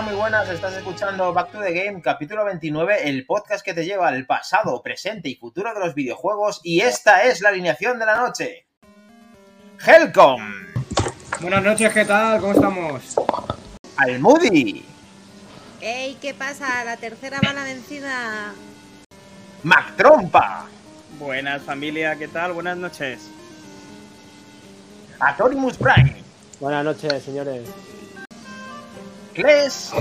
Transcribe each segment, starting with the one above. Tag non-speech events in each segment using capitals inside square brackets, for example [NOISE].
Hola, muy buenas, estás escuchando Back to the Game, capítulo 29, el podcast que te lleva al pasado, presente y futuro de los videojuegos y esta es la alineación de la noche. Helcom. Buenas noches, ¿qué tal? ¿Cómo estamos? Almudi. ¡Ey! ¿Qué pasa? La tercera bala vencida. Mac Trompa. Buenas familia, ¿qué tal? Buenas noches. Atorimus Prime. Buenas noches, señores. Kles.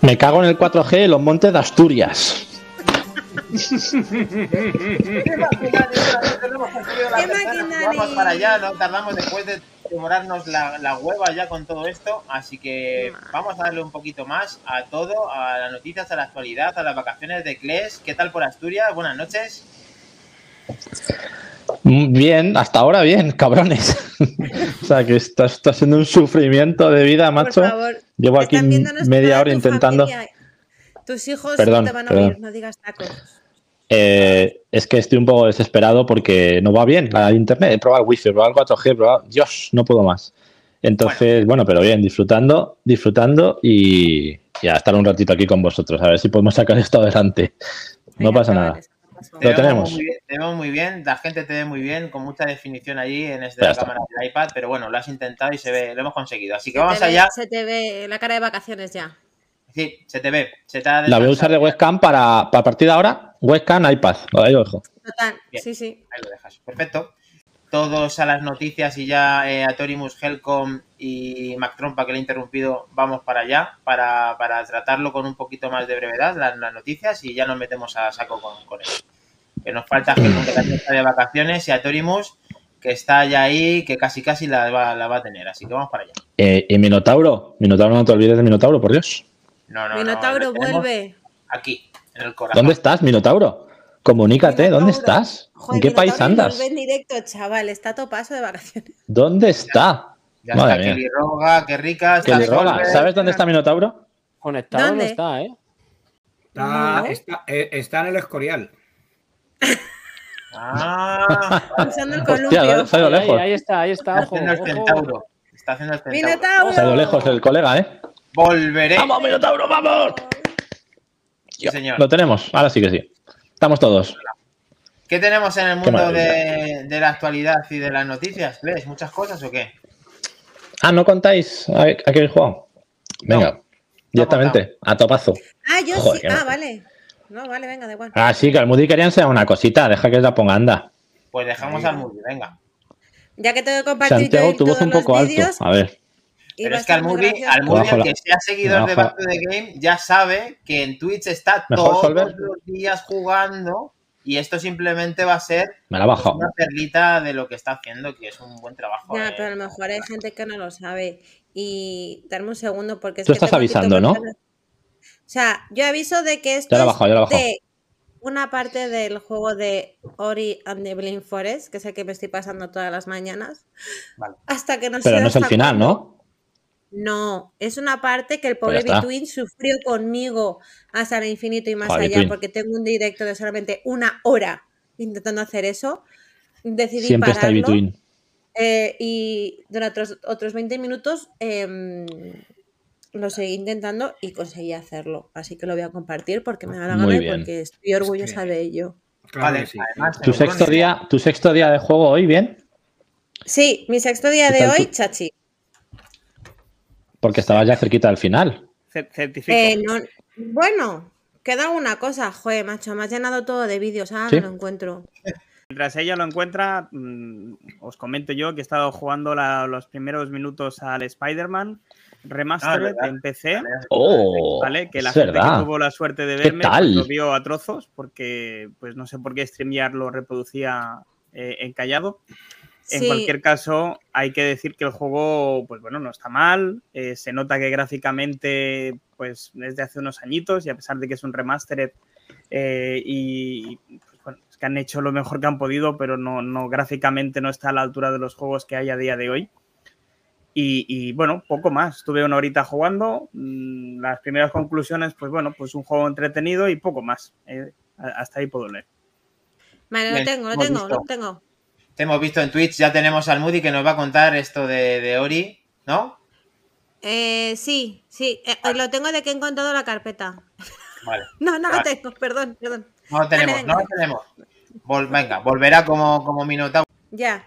Me cago en el 4G en los montes de Asturias. Vamos para allá, no tardamos después de demorarnos la, la hueva ya con todo esto, así que vamos a darle un poquito más a todo, a las noticias, a la actualidad, a las vacaciones de Kles. ¿Qué tal por Asturias? Buenas noches. Bien, hasta ahora bien, cabrones. [LAUGHS] o sea, que esto está siendo un sufrimiento de vida, macho. Por favor. Llevo aquí media hora intentando. familia. Tus hijos Perdón, no te van a oír, no digas tacos. Eh, es que estoy un poco desesperado porque no va bien la internet. He probado el wifi, he probado el 4G, he probado. Dios, no puedo más. Entonces, bueno, pero bien, disfrutando, disfrutando y ya estar un ratito aquí con vosotros, a ver si podemos sacar esto adelante. No Venga, pasa nada. Lo tenemos. Muy bien, te vemos muy bien, la gente te ve muy bien, con mucha definición allí en esta cámara del iPad, pero bueno, lo has intentado y se ve, lo hemos conseguido. Así que Se vamos ve- allá. Se te ve la cara de vacaciones ya. Sí, se te ve. Se te ha La voy a usar de webcam para, para partir de ahora. Webcam, iPad. Ahí lo dejo. Total, Bien. sí, sí. Ahí lo dejas. Perfecto. Todos a las noticias y ya eh, Atorimus, Helcom y Mac Trompa, que le he interrumpido, vamos para allá para, para tratarlo con un poquito más de brevedad, las, las noticias, y ya nos metemos a saco con, con eso. Que nos falta Helcom, que también está de vacaciones, y Atorimus, que está ya ahí, que casi casi la va, la va a tener. Así que vamos para allá. Eh, y Minotauro. Minotauro, no te olvides de Minotauro, por Dios. No, no, no, Minotauro, vuelve. Aquí, en el corazón. ¿Dónde estás, Minotauro? Comunícate, ¿dónde estás? Joder, ¿En qué país andas? en directo, chaval. Está todo paso de vacaciones. ¿Dónde está? Ya Madre está. Kelly Roga, qué rica. Está le roga. ¿Sabes dónde está Minotauro? Conectado ¿Dónde? no está, ¿eh? Está, No. está, eh, está en el Escorial. Ah, [LAUGHS] Usando el Hostia, columpio. se ha ido Ahí, lejos. ahí está, ahí está. Está Ojo, haciendo el centauro. Está haciendo el centauro. Minotauro. Se ha ido lejos el colega, ¿eh? Volveré. ¡Vamos, Minotauro, vamos! Sí, señor. Lo tenemos, ahora sí que sí. Estamos todos. ¿Qué tenemos en el mundo de, de la actualidad y de las noticias? ¿Ves muchas cosas o qué? Ah, ¿no contáis a, a qué habéis jugado? Venga, No, directamente, a topazo. Ah, yo Joder, sí. no. Ah, vale. No, vale, venga, da igual. Ah, sí, que al Moody quería enseñar una cosita, deja que la ponga, anda. Pues dejamos al Moody, venga. Ya que tengo que compartir Santiago, tu voz un poco alto. A ver, Pero es que al gracioso. al Moody, Bajo el la- que sea seguidor de bajo- Back to the Game, ya sabe que en Twitch está todos Solver. los días jugando y esto simplemente va a ser me la una perlita de lo que está haciendo, que es un buen trabajo. Ya, eh. pero a lo mejor hay gente que no lo sabe. Y darme un segundo porque es Tú que estás avisando, ¿no? O sea, yo aviso de que esto Ya la ya la bajado. de una parte del juego de Ori and the Blind Forest, que es el que me estoy pasando todas las mañanas. Vale. Hasta que no Pero no es el final. ¿no? No, es una parte que el Pues pobre está. Between sufrió conmigo hasta el infinito y más Joder, allá, porque tengo un directo de solamente una hora intentando hacer eso. Decidí Siempre está pararlo. between. Eh, y durante otros, otros 20 minutos em, lo seguí intentando y conseguí hacerlo. Así que lo voy a compartir porque me da la gana y porque estoy orgullosa que- de ello. Claro Vale, sí. además, ¿Tu sexto día, tu sexto día de juego hoy, bien? Sí, mi sexto día ¿Qué de hoy, chachi. Porque estabas ya cerquita del final. Eh, no- bueno, queda una cosa, joder, macho, me has llenado todo de vídeos, ah, ¿Sí? no lo encuentro. Mientras ella lo encuentra, mm, os comento yo que he estado jugando la- los primeros minutos al Spider-Man Remastered verdad. en PC. Oh, ¿Vale? Que la gente verdad. que tuvo la suerte de ¿Qué verme pues, tal? lo vio a trozos porque pues no sé por qué StreamYard lo reproducía eh, encallado. En Sí. cualquier caso, hay que decir que el juego, pues bueno, no está mal. eh, se nota que gráficamente, pues es de hace unos añitos y a pesar de que es un remastered eh, y pues, bueno, es que han hecho lo mejor que han podido, pero no, no gráficamente no está a la altura de los juegos que hay a día de hoy. Y, y, bueno, poco más. Estuve una horita jugando. mm, Las primeras conclusiones, pues bueno, pues un juego entretenido y poco más. eh, a- hasta ahí puedo leer. Vale, lo tengo, lo tengo, lo tengo. Te hemos visto en Twitch, ya tenemos al Moody que nos va a contar esto de, de Ori, ¿no? Eh, sí, sí, eh, lo tengo de que he encontrado la carpeta. Vale. [LAUGHS] No, no lo tengo, perdón, perdón. No lo tenemos, no lo tenemos. Vol- venga, volverá como, como Minotauro. Ya,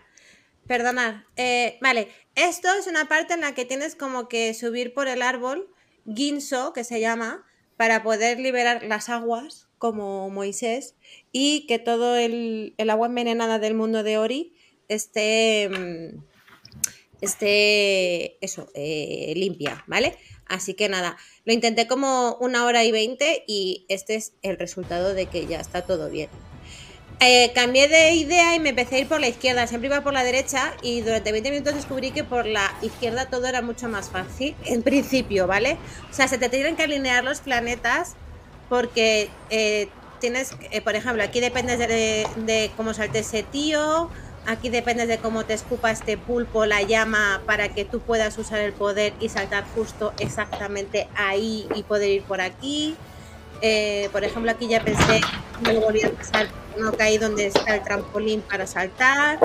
perdonad. Eh, vale, esto es una parte en la que tienes como que subir por el árbol, guinso, que se llama, para poder liberar las aguas, como Moisés, y que todo el, el agua envenenada del mundo de Ori esté, mm, esté eso, eh, limpia, ¿vale? Así que nada, lo intenté como una hora y veinte y este es el resultado de que ya está todo bien. Eh, cambié de idea y me empecé a ir por la izquierda. Siempre iba por la derecha y durante 20 minutos descubrí que por la izquierda todo era mucho más fácil. En principio, ¿vale? O sea, se te tienen que alinear los planetas porque eh, tienes, eh, por ejemplo, aquí dependes de, de cómo salte ese tío. Aquí dependes de cómo te escupa este pulpo la llama para que tú puedas usar el poder y saltar justo exactamente ahí y poder ir por aquí. Eh, por ejemplo, aquí ya pensé, me lo volví a pasar, no caí donde está el trampolín para saltar.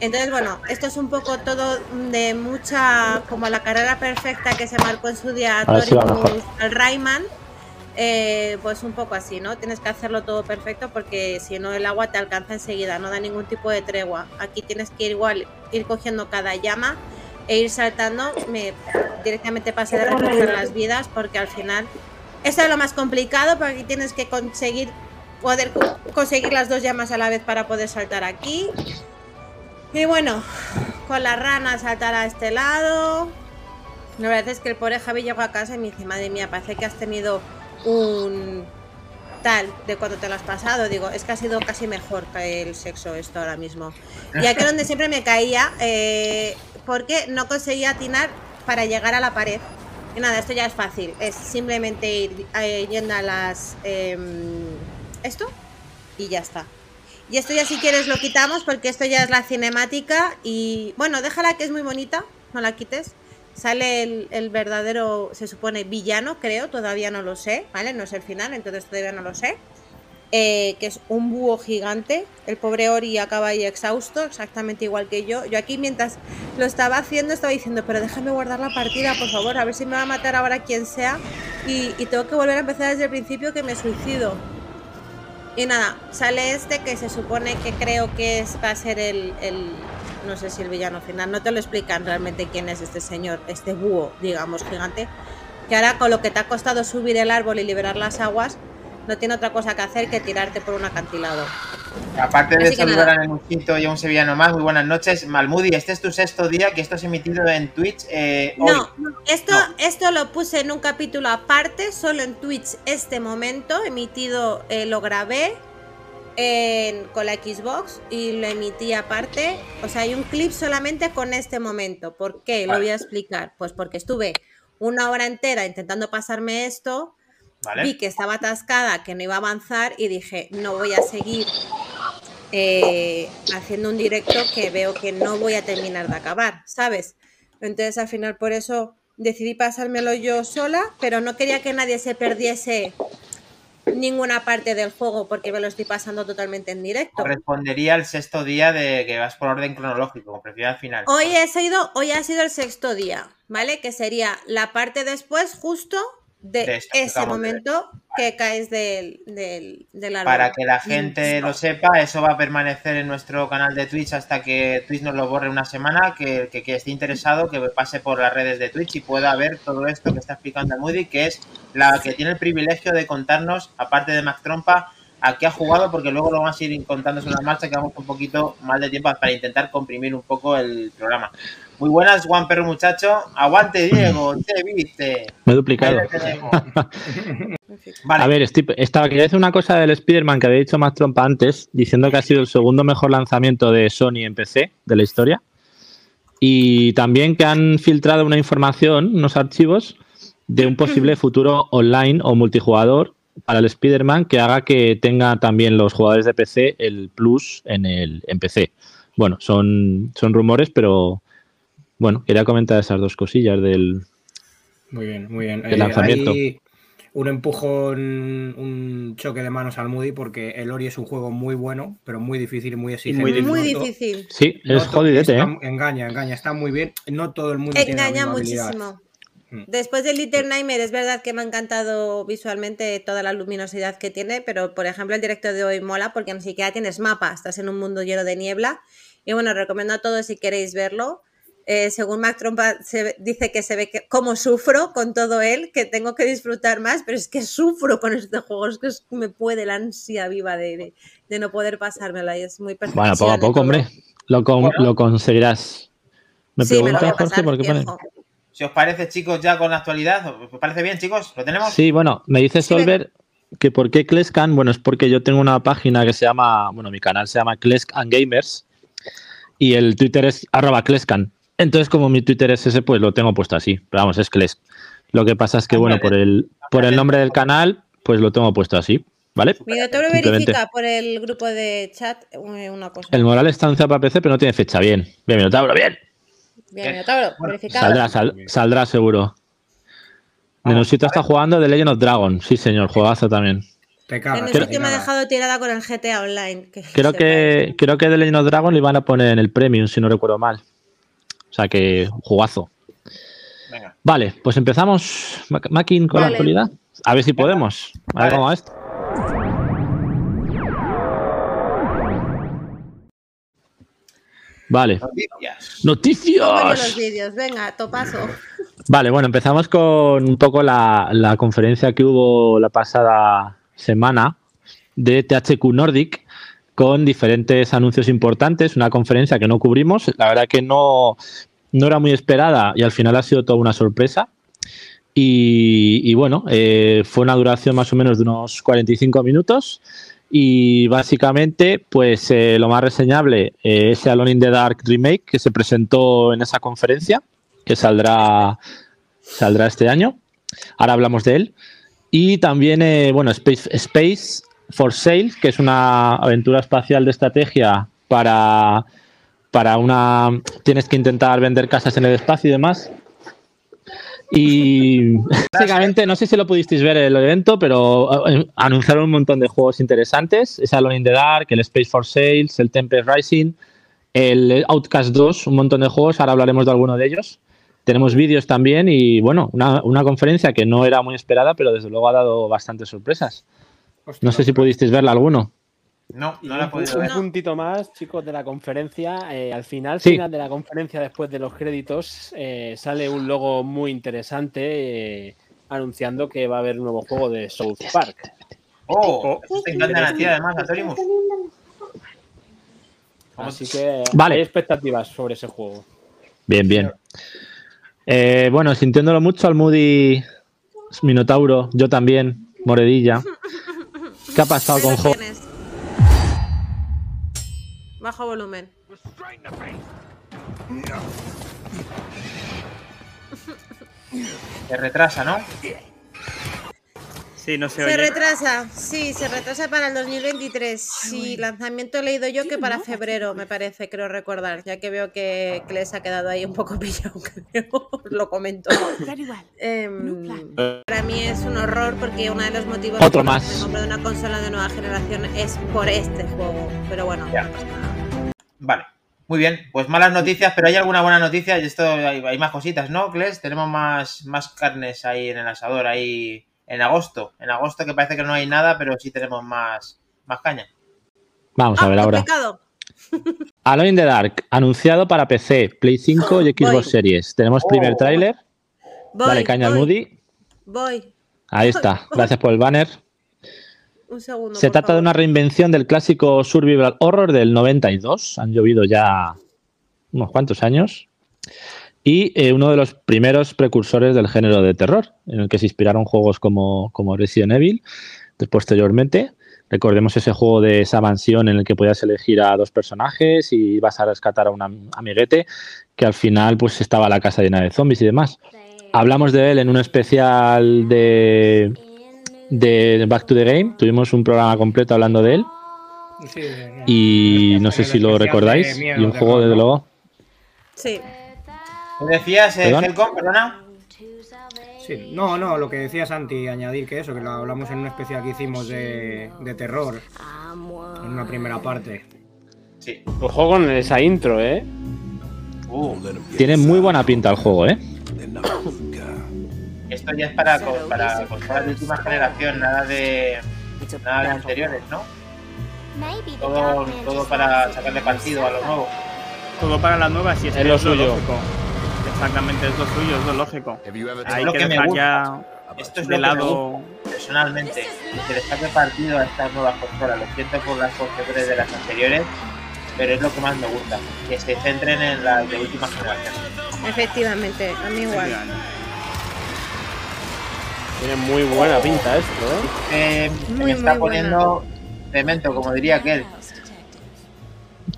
Entonces, bueno, esto es un poco todo de mucha, como la carrera perfecta que se marcó en su día A Torimus al Rayman. Eh, pues un poco así, ¿no? Tienes que hacerlo todo perfecto porque si no el agua te alcanza enseguida, no da ningún tipo de tregua. Aquí tienes que ir igual, ir cogiendo cada llama e ir saltando. Me directamente pasé de recoger las vidas porque al final esto es lo más complicado porque aquí tienes que conseguir poder co- conseguir las dos llamas a la vez para poder saltar aquí. Y bueno, con la rana saltar a este lado. La verdad es que el pobre Javi llegó a casa y me dice, madre mía, parece que has tenido un tal de cuando te lo has pasado. Digo, es que ha sido casi mejor que el sexo esto ahora mismo. Y aquí donde siempre me caía, eh, porque no conseguía atinar para llegar a la pared. Y nada, esto ya es fácil. Es simplemente ir eh, yendo a las... em, esto y ya está. Y esto ya si quieres lo quitamos porque esto ya es la cinemática y bueno, déjala que es muy bonita, no la quites. Sale el, verdadero, se supone, villano, creo, todavía no lo sé, ¿vale? No es el final, entonces todavía no lo sé. Eh, que es un búho gigante. El pobre Ori acaba ahí exhausto, exactamente igual que yo. Yo aquí mientras lo estaba haciendo estaba diciendo, pero déjame guardar la partida, por favor, a ver si me va a matar ahora quien sea. Y, tengo que volver a empezar desde el principio que me suicido. Y nada, sale este que se supone que creo que es, va a ser el- no sé si el villano final, no te lo explican realmente quién es este señor, este búho, digamos, gigante, que ahora con lo que te ha costado subir el árbol y liberar las aguas, no tiene otra cosa que hacer que tirarte por un acantilado. Aparte de Así saludar a Nenuchito y a un sevillano más, muy buenas noches. Malmudi, este es tu sexto día que esto es emitido en Twitch eh, hoy. No, esto, No. esto lo puse en un capítulo aparte, solo en Twitch este momento, emitido, eh, lo grabé en- con la Xbox y lo emití aparte. O sea, hay un clip solamente con este momento. ¿Por qué? Lo voy a explicar. Pues porque estuve una hora entera intentando pasarme esto, ¿Vale? vi que estaba atascada, que no iba a avanzar y dije, no voy a seguir eh, haciendo un directo que veo que no voy a terminar de acabar, ¿sabes? Entonces al final por eso decidí pasármelo yo sola, pero no quería que nadie se perdiese ninguna parte del juego porque me lo estoy pasando totalmente en directo. Correspondería al sexto día de que vas por orden cronológico, prefiero al final. Hoy he sido, hoy ha sido el sexto día, ¿vale? Que sería la parte después, justo de, ese de momento que caes del, del, del árbol. Para que la gente lo sepa, eso va a permanecer en nuestro canal de Twitch hasta que Twitch nos lo borre una semana. Que, que, que esté interesado, que pase por las redes de Twitch y pueda ver todo esto que está explicando Moody, que es la que tiene el privilegio de contarnos, aparte de Mac Trompa, a qué ha jugado, porque luego lo vamos a ir contando sobre la marcha, que vamos un poquito más de tiempo para intentar comprimir un poco el programa. Muy buenas, Juan Perro Muchacho. Aguante, Diego, te viste. Me he duplicado. [LAUGHS] Vale. A ver, estoy, estaba, quería decir una cosa del Spider-Man que había dicho más trompa antes, diciendo que ha sido el segundo mejor lanzamiento de Sony en PC de la historia. Y también que han filtrado una información, unos archivos, de un posible [LAUGHS] futuro online o multijugador para el Spider-Man que haga que tenga también los jugadores de PC el plus en, el, en PC. Bueno, son, son rumores, pero bueno, quería comentar esas dos cosillas del, Muy bien, muy bien. El lanzamiento. ahí un empujón, un choque de manos al Moody porque el Ori es un juego muy bueno, pero muy difícil y muy exigente. muy Muy No to- difícil. Sí, es jodidete, está- ¿eh? Engaña, engaña, está muy bien. No todo el mundo tiene la Engaña habilidad. muchísimo. Después de Little Nightmare es verdad que me ha encantado visualmente toda la luminosidad que tiene, pero por ejemplo el directo de hoy mola porque ni siquiera tienes mapa, estás en un mundo lleno de niebla. Y bueno, recomiendo a todos si queréis verlo. Eh, según Mac Trompa se dice que se ve que cómo sufro con todo él, que tengo que disfrutar más, pero es que sufro con este juego, es que es- me puede la ansia viva de, de- de no poder pasármela y es muy perfecto. Bueno, poco a poco, hombre. Lo, con- Bueno. lo conseguirás. ¿Me Sí, me lo voy preguntas, Jorge, por qué pone? Si os parece, chicos, ya con la actualidad, ¿os parece bien, chicos? ¿Lo tenemos? Sí, bueno, me dice Sí. Solver que por qué Kleskan, bueno, es porque yo tengo una página que se llama, bueno, mi canal se llama Klesk and Gamers y el Twitter es arroba Kleskan. Entonces, como mi Twitter es ese, pues lo tengo puesto así, pero vamos, es Klesk. Lo que pasa es que, bueno, por el, por el nombre del canal, pues lo tengo puesto así, ¿vale? Minotauro Simplemente. verifica por el grupo de chat eh, una cosa. El Moral está anunciado para PC, pero no tiene fecha. Bien, bien, Minotauro, bien. Bien, Minotauro, verificado. Saldrá, sal- saldrá seguro. Menusito está jugando The Legend of Dragon. Sí, señor, juegazo también. Te cagas. sitio me ha dejado tirada con el GTA Online. que Creo que, creo que The Legend of Dragon le iban a poner en el Premium, si no recuerdo mal. O sea que, jugazo. Venga. Vale, pues empezamos, Ma- Makin, con la Vale. actualidad. A ver si podemos. A ver Vale. cómo va esto. Vale. Noticias. Los Noticias. vídeos, venga, topazo. Vale, bueno, empezamos con un poco la, la conferencia que hubo la pasada semana de THQ Nordic con diferentes anuncios importantes, una conferencia que no cubrimos, la verdad que no, no era muy esperada y al final ha sido toda una sorpresa. Y, bueno, eh, fue una duración más o menos de unos 45 minutos y básicamente pues eh, lo más reseñable eh, es Alone in the Dark Remake que se presentó en esa conferencia que saldrá, saldrá este año. Ahora hablamos de él. Y también, eh, bueno, Space, Space for Sale, que es una aventura espacial de estrategia para, para una... Tienes que intentar vender casas en el espacio y demás. Y [LAUGHS] básicamente, no sé si lo pudisteis ver en el evento, pero eh, anunciaron un montón de juegos interesantes. Es Alone in the Dark, el Space for Sales, el Tempest Rising, el Outcast 2, un montón de juegos. Ahora hablaremos de alguno de ellos. Tenemos vídeos también y, bueno, una, una conferencia que no era muy esperada, pero desde luego ha dado bastantes sorpresas. Hostia, No sé si pudisteis verla alguno. No, no la un, un ver. No. puntito más, chicos, de la conferencia. eh, al final, Sí. final de la conferencia, después de los créditos, eh, sale un logo muy interesante eh, anunciando que va a haber un nuevo juego de South Park. Oh, eso te encanta a ti además, Atorimus. ¿Cómo Así que Vale. hay expectativas sobre ese juego. Bien, bien. Eh, bueno, sintiéndolo mucho al Moody Minotauro, yo también, Moredilla. [LAUGHS] ¿Qué ha pasado con tienes. Bajo volumen. Se retrasa, ¿no? Sí, no se, retrasa, sí, se retrasa para el 2023. Sí, lanzamiento he leído yo que para febrero, me parece, creo recordar, ya que veo que, que les ha quedado ahí un poco [LAUGHS] pillado, creo, os lo comento. [COUGHS] Em, para mí es un horror porque uno de los motivos Otro por los que más. me compré una consola de nueva generación es por este juego. Pero bueno, Ya. Vale. Muy bien, pues malas noticias, pero hay alguna buena noticia y esto hay, hay más cositas, ¿no, Kles? Tenemos más, más carnes ahí en el asador, ahí en agosto. En agosto que parece que no hay nada, pero sí tenemos más, más caña. Vamos a Ah, ver ahora. complicado. [LAUGHS] Alone in the Dark, anunciado para PC, Play 5 y Xbox Voy. Series. Tenemos Oh. primer tráiler. Voy, Dale caña al voy, Moody. Voy. Ahí está. [LAUGHS] Gracias por el banner. Un segundo. Se por trata de una reinvención del clásico Survival Horror del 92. Han llovido ya unos cuantos años. Y eh, uno de los primeros precursores del género de terror, en el que se inspiraron juegos como, como Resident Evil. de- Posteriormente, recordemos ese juego de esa mansión en el que podías elegir a dos personajes y ibas a rescatar a un am- amiguete, que al final pues estaba la casa llena de zombies y demás. Hablamos de él en un especial de, de Back to the Game. Tuvimos un programa completo hablando de él. Sí. Y no sé si lo recordáis. miedo, Y un juego, desde luego. Sí. ¿Qué decías, eh, ¿Perdón? Helcom? Perdona. Sí, no, no, lo que decía Santi, añadir que eso, que lo hablamos en un especial que hicimos de, de terror, en una primera parte. Sí. Ojo con esa intro, ¿eh? Uh, Tiene muy buena pinta el juego, ¿eh? esto ya es para, para consolas de última generación, nada de, nada de anteriores, ¿no? Todo, todo para sacarle partido a lo nuevo. Todo para las nuevas y es, lo es lo suyo. lógico. Exactamente, es lo suyo, es lo lógico. Hay lo que que me dejar gusta. ya Esto es de lo que me lado. personalmente, que le saque partido a estas nuevas consolas. Lo siento por las concepciones de las anteriores, pero es lo que más me gusta. Que se centren en las de última generación. Efectivamente, a mí igual. Tiene muy buena pinta esto, ¿eh? Eh, Muy, me está muy poniendo cemento, como diría aquel.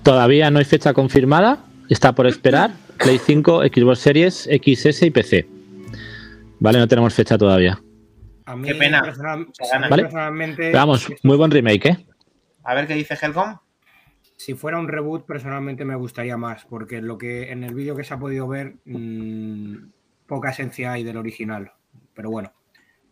Todavía no hay fecha confirmada, está por esperar. Play 5, Xbox Series, XS y PC. Vale, no tenemos fecha todavía. A mí Qué pena. personal- Vale. personalmente, Pero vamos, muy buen remake, ¿eh? A ver qué dice Helcom. si fuera un reboot, personalmente me gustaría más, porque lo que en el vídeo que se ha podido ver, mm, poca esencia hay del original. Pero bueno,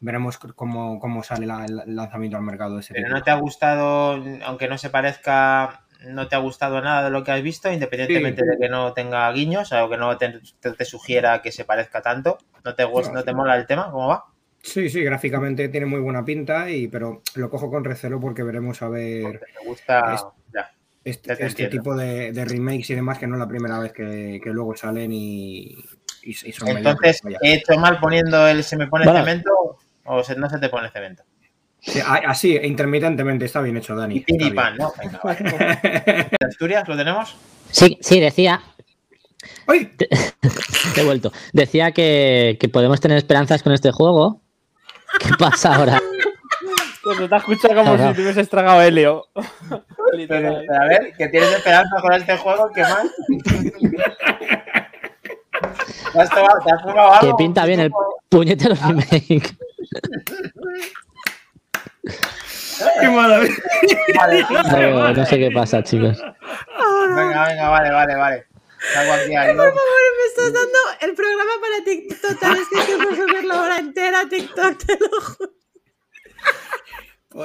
veremos cómo, cómo sale la- el lanzamiento al mercado de ese Pero no te ha gustado, aunque no se parezca, no te ha gustado nada de lo que has visto, independientemente Sí. de que no tenga guiños o que no te, te- te sugiera que se parezca tanto. ¿No te, gusta, no te mola el tema? ¿Cómo va? Sí, sí, gráficamente tiene muy buena pinta, y, pero lo cojo con recelo porque veremos a ver ¿Te gusta? Ya. este, este tipo de, de remakes y demás, que no es la primera vez que, que luego salen y, y, y son Entonces, vaya. ¿he hecho mal poniendo el se me pone Vale. cemento o se- no se te pone cemento? Sí, así, intermitentemente, está bien hecho, Dani. Y pan, bien. ¿no? Venga, vale. ¿De [LAUGHS] Asturias lo tenemos? Sí, sí, decía, ¡Ay! [LAUGHS] he vuelto. Decía que, que podemos tener esperanzas con este juego. ¿Qué pasa ahora? Pues te escucha como Ajá. si te hubieses tragado helio. Literal. a ver, que tienes esperanza con este juego, ¿qué más? ¿Te has, tomado- te has Que algo? pinta bien el puñetero remake. [LAUGHS] ¡Qué maravilla! Vale, No, no sé qué pasa, chicos. venga, venga, vale, vale, vale. Aquí. Por favor, me estás dando el programa para TikTok. Total, es que estoy por subir la hora entera a TikTok, te lo juro.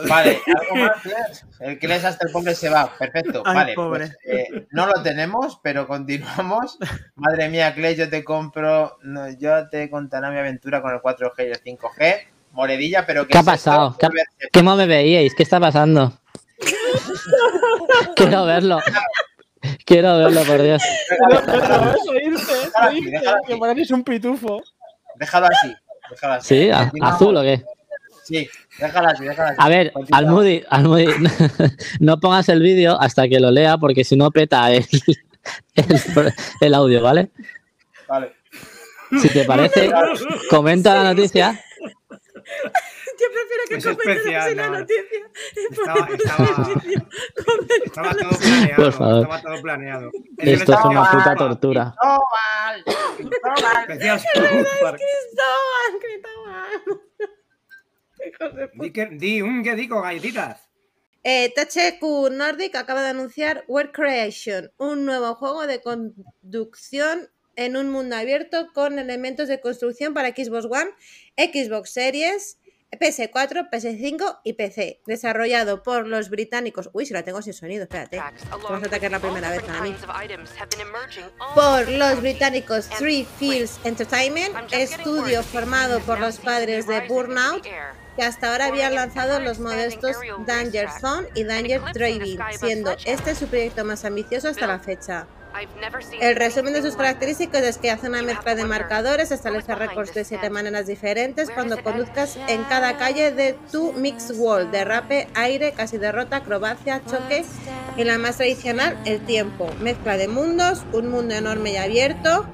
Vale, algo más, Clash? El Clash hasta el pobre se va. Perfecto. Ay, vale, pobre. pues, eh, no lo tenemos, pero continuamos. Madre mía, Clash, yo te compro. No, yo te contaré mi aventura con el 4G y el 5G. Moredilla, pero ¿qué, ¿Qué ha es pasado? ¿Qué, qué me veíais? ¿Qué está pasando? [LAUGHS] Quiero verlo. Quiero verlo, por Dios. Déjalo, Pero déjalo, eso, irse, Déjalo aquí, irse, déjalo aquí. que pareces un pitufo. déjalo así. Déjalo así. ¿Sí? ¿A- Continuamos. ¿Azul o qué? Sí, déjalo así, déjalo así. A ver. Almudi, Almudi, [LAUGHS] no pongas el vídeo hasta que lo lea porque si no peta el, el, el audio, ¿vale? Vale. Si te parece, [LAUGHS] comenta la noticia. [LAUGHS] Yo prefiero que Es comentes especial, la no. noticia. y Estaba- todo planeado. Por favor. Estaba todo planeado. [LAUGHS] Esto es una puta tortura. Cristóbal, Cristóbal. especial. [LAUGHS] Di, que- di un que digo, galletitas. Eh, THQ Nordic acaba de anunciar World Creation, un nuevo juego de conducción en un mundo abierto con elementos de construcción para Xbox One, Xbox Series, PS4, PS5 y PC, desarrollado por los británicos. Uy, si la tengo sin sonido, espérate. Vamos a atacar la primera vez para mí. Por los británicos Three Fields Entertainment, estudio formado por los padres de Burnout, que hasta ahora habían lanzado los modestos Danger Zone y Danger Driving, siendo este su proyecto más ambicioso hasta la fecha. El resumen de sus características es que hace una mezcla de marcadores, establece récords de siete maneras diferentes cuando conduzcas en cada calle de tu mix wall, derrape, aire, casi derrota, acrobacia, choque y la más tradicional, el tiempo. Mezcla de mundos, un mundo enorme y abierto.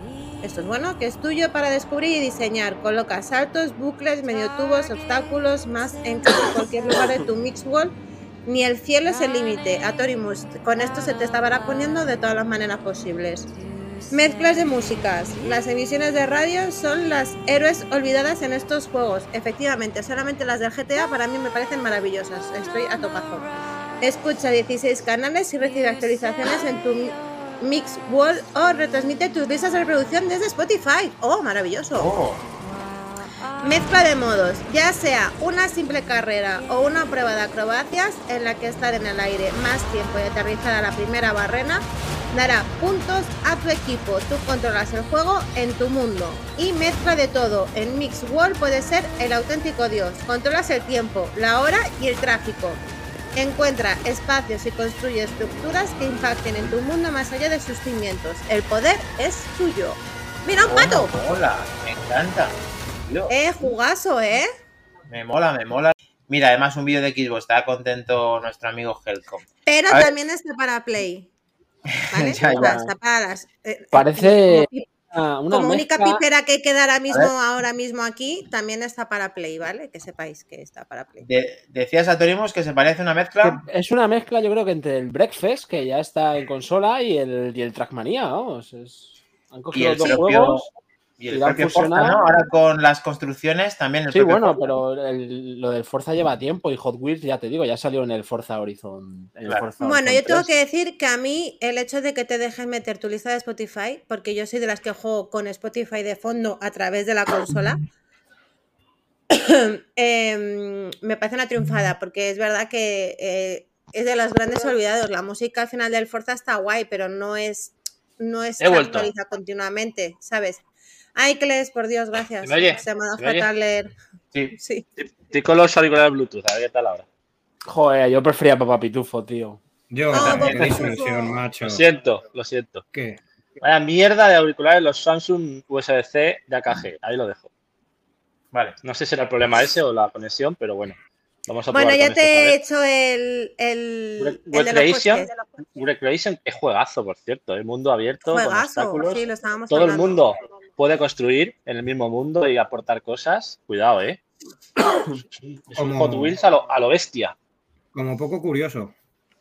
Esto es bueno, que es tuyo para descubrir y diseñar. Coloca saltos, bucles, medio tubos, obstáculos, más en casi cualquier lugar de tu mix wall. Ni el cielo es el límite, Atorimus. Con esto se te estará poniendo de todas las maneras posibles. Mezclas de músicas. Las emisiones de radio son las héroes olvidadas en estos juegos. Efectivamente, solamente las del GTA para mí me parecen maravillosas. Estoy a topazo. Escucha 16 canales y recibe actualizaciones en tu mi- Mix Wall o retransmite tus listas de reproducción desde Spotify. ¡Oh, maravilloso! Oh, Mezcla de modos, ya sea una simple carrera o una prueba de acrobacias en la que estar en el aire más tiempo y aterrizar a la primera barrena, dará puntos a tu equipo. Tú controlas el juego en tu mundo y mezcla de todo. En Mix World puede ser el auténtico dios. Controlas el tiempo, la hora y el tráfico. Encuentra espacios y construye estructuras que impacten en tu mundo más allá de sus cimientos. El poder es tuyo. ¡Mira un pato! Hola, me encanta. Tío, Eh, jugazo, ¿eh? Me mola, me mola. Mira, además un vídeo de Xbox, está contento nuestro amigo Helcom. Pero A ver. también está para Play. ¿Vale? [LAUGHS] Ya, está para las- eh, Parece como, una, una como única pipera que queda ahora mismo, ahora mismo aquí, también está para Play, ¿vale? Que sepáis que está para Play. De- decías a Torimus que se parece una mezcla. que es una mezcla, yo creo que entre el Breakfast, que ya está en consola, y el, y el Trackmania, vamos. Es, han Y cogido el dos propio, juegos. Y el propio Forza. ¿no? Ahora con las construcciones también el Sí, bueno, Forza. pero el- lo del Forza lleva tiempo y Hot Wheels, ya te digo, ya salió en el Forza Horizon. en el Claro. Forza Bueno, Horizon yo tengo 3. que decir que a mí el hecho de que te dejen meter tu lista de Spotify, porque yo soy de las que juego con Spotify de fondo a través de la consola, [COUGHS] em, me parece una triunfada, porque es verdad que eh, es de los grandes olvidados. La música al final del Forza está guay, pero no es, no es He se vuelto. actualiza continuamente, ¿sabes? Ay, Cles, por Dios, gracias. ¿Se me oye? Se me ha dado ¿Se me oye? fatal leer. Sí. Sí. Estoy con los auriculares Bluetooth, a ver qué tal ahora. Joder, yo prefería a Papá Pitufo, tío. Yo, No, disfunción, favor. macho. Lo siento, lo siento. ¿Qué? Vaya mierda de auriculares los Samsung USB-C de AKG. Ahí lo dejo. Vale. No sé si era el problema ese o la conexión, pero bueno. Vamos a probar Bueno, ya con te he hecho el, el, Re- el de los Recreation. Recreation es juegazo, por cierto. El mundo abierto, con Juegazo, obstáculos. sí, lo estábamos Todo el mundo puede construir en el mismo mundo y aportar cosas. Cuidado, ¿eh? [COUGHS] Es un Como- Hot Wheels a lo, a lo bestia. Como poco curioso.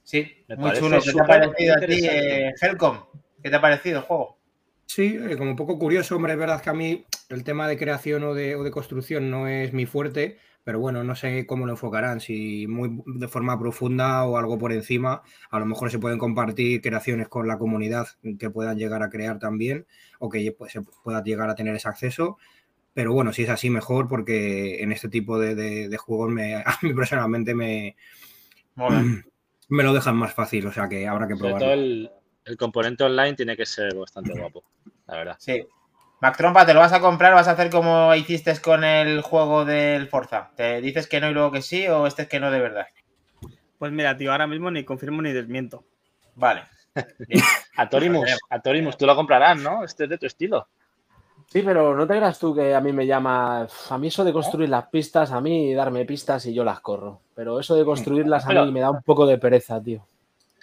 Sí, Me muy chulo. ¿Qué te ha parecido a ti, eh, Helcom? ¿Qué te ha parecido el juego? Sí, eh, como poco curioso, hombre, es verdad que a mí el tema de creación o de, o de construcción no es mi fuerte, pero bueno, no sé cómo lo enfocarán, si muy de forma profunda o algo por encima, a lo mejor se pueden compartir creaciones con la comunidad que puedan llegar a crear también o que pues, se pueda llegar a tener ese acceso. Pero bueno, si es así, mejor, porque en este tipo de, de- de juegos me, [LAUGHS] a mí personalmente me, Mola. [CLEARS THROAT] me lo dejan más fácil, o sea que habrá que Sobre probarlo. todo el, el componente online tiene que ser bastante guapo, la verdad. Sí. Mac Trompa, ¿te lo vas a comprar? ¿Vas a hacer como hiciste con el juego del Forza? ¿Te dices que no y luego que sí o este es que no de verdad? Pues mira, tío, ahora mismo ni confirmo ni desmiento. Vale. [LAUGHS] A Torimus, a Torimus, tú lo comprarás, ¿no? Este es de tu estilo. Sí, pero no te creas tú que a mí me llama. A mí eso de construir las pistas, a mí darme pistas y yo las corro. Pero eso de construirlas a Pero- mí me da un poco de pereza, tío.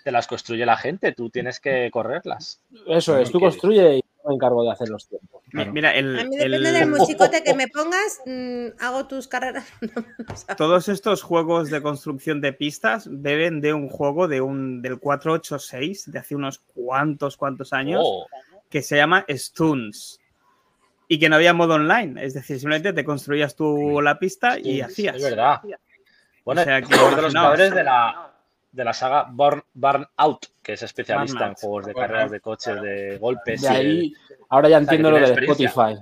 Te las construye la gente, tú tienes que correrlas. Eso es, tú ¿qué construye y me encargo de hacer los tiempos. Claro. Mira, el, A mí depende el- del musicote que me [LAUGHS] pongas, mm, hago tus carreras. [LAUGHS] todos estos juegos de construcción de pistas beben de un juego de un, del 486 de hace unos cuantos, cuantos años Oh, que se llama Stuns y que no había modo online. Es decir, simplemente te construías tú la pista y hacías. Es verdad. Bueno, O sea, que es uno de los padres de la, de la saga Burn, Burnout, que es especialista en Burnout. juegos de carreras de coches, de golpes. De y de- ahí, ahora ya entiendo lo de. Spotify.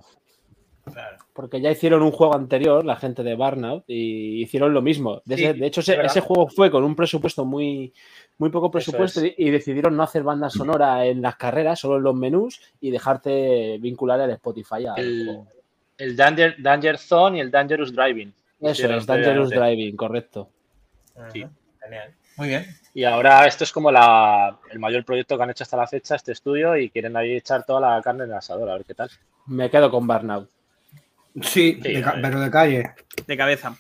Porque ya hicieron un juego anterior, la gente de Burnout, y hicieron lo mismo. De, Sí, ese- de hecho, ese, juego fue con un presupuesto muy, muy poco presupuesto es. y, y decidieron no hacer banda sonora en las carreras, solo en los menús, y dejarte vincular el Spotify al el, el Danger, Danger Zone y el Dangerous Driving. Eso es, Dangerous. Driving, correcto. Sí. Genial. Muy bien. Y ahora esto es como la, el mayor proyecto que han hecho hasta la fecha, este estudio, y quieren ahí echar toda la carne en el asador, a ver qué tal. Me quedo con Burnout. Sí, de pero de calle. De cabeza.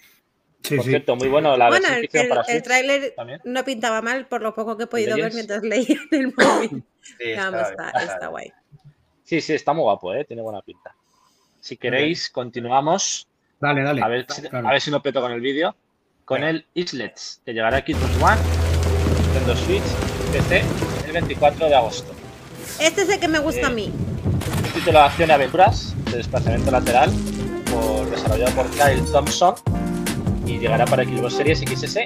Sí, Por sí. cierto, muy bueno la Bueno, versión que el, el, para el tráiler también. no pintaba mal por lo poco que he podido ver mientras leía en el [LAUGHS] móvil. Está está, bien, está guay. Sí, sí, está muy guapo, ¿eh? tiene buena pinta. Si queréis, continuamos. Dale, dale. A ver, Claro. a ver si no peto con el vídeo. Con el Islets, que llegará a Xbox One, Nintendo Switch, PC el 24 de agosto. Este es el que me gusta a Eh, mí. Un título de acción y aventuras de desplazamiento lateral, por, desarrollado por Kyle Thompson y llegará para Xbox Series XS.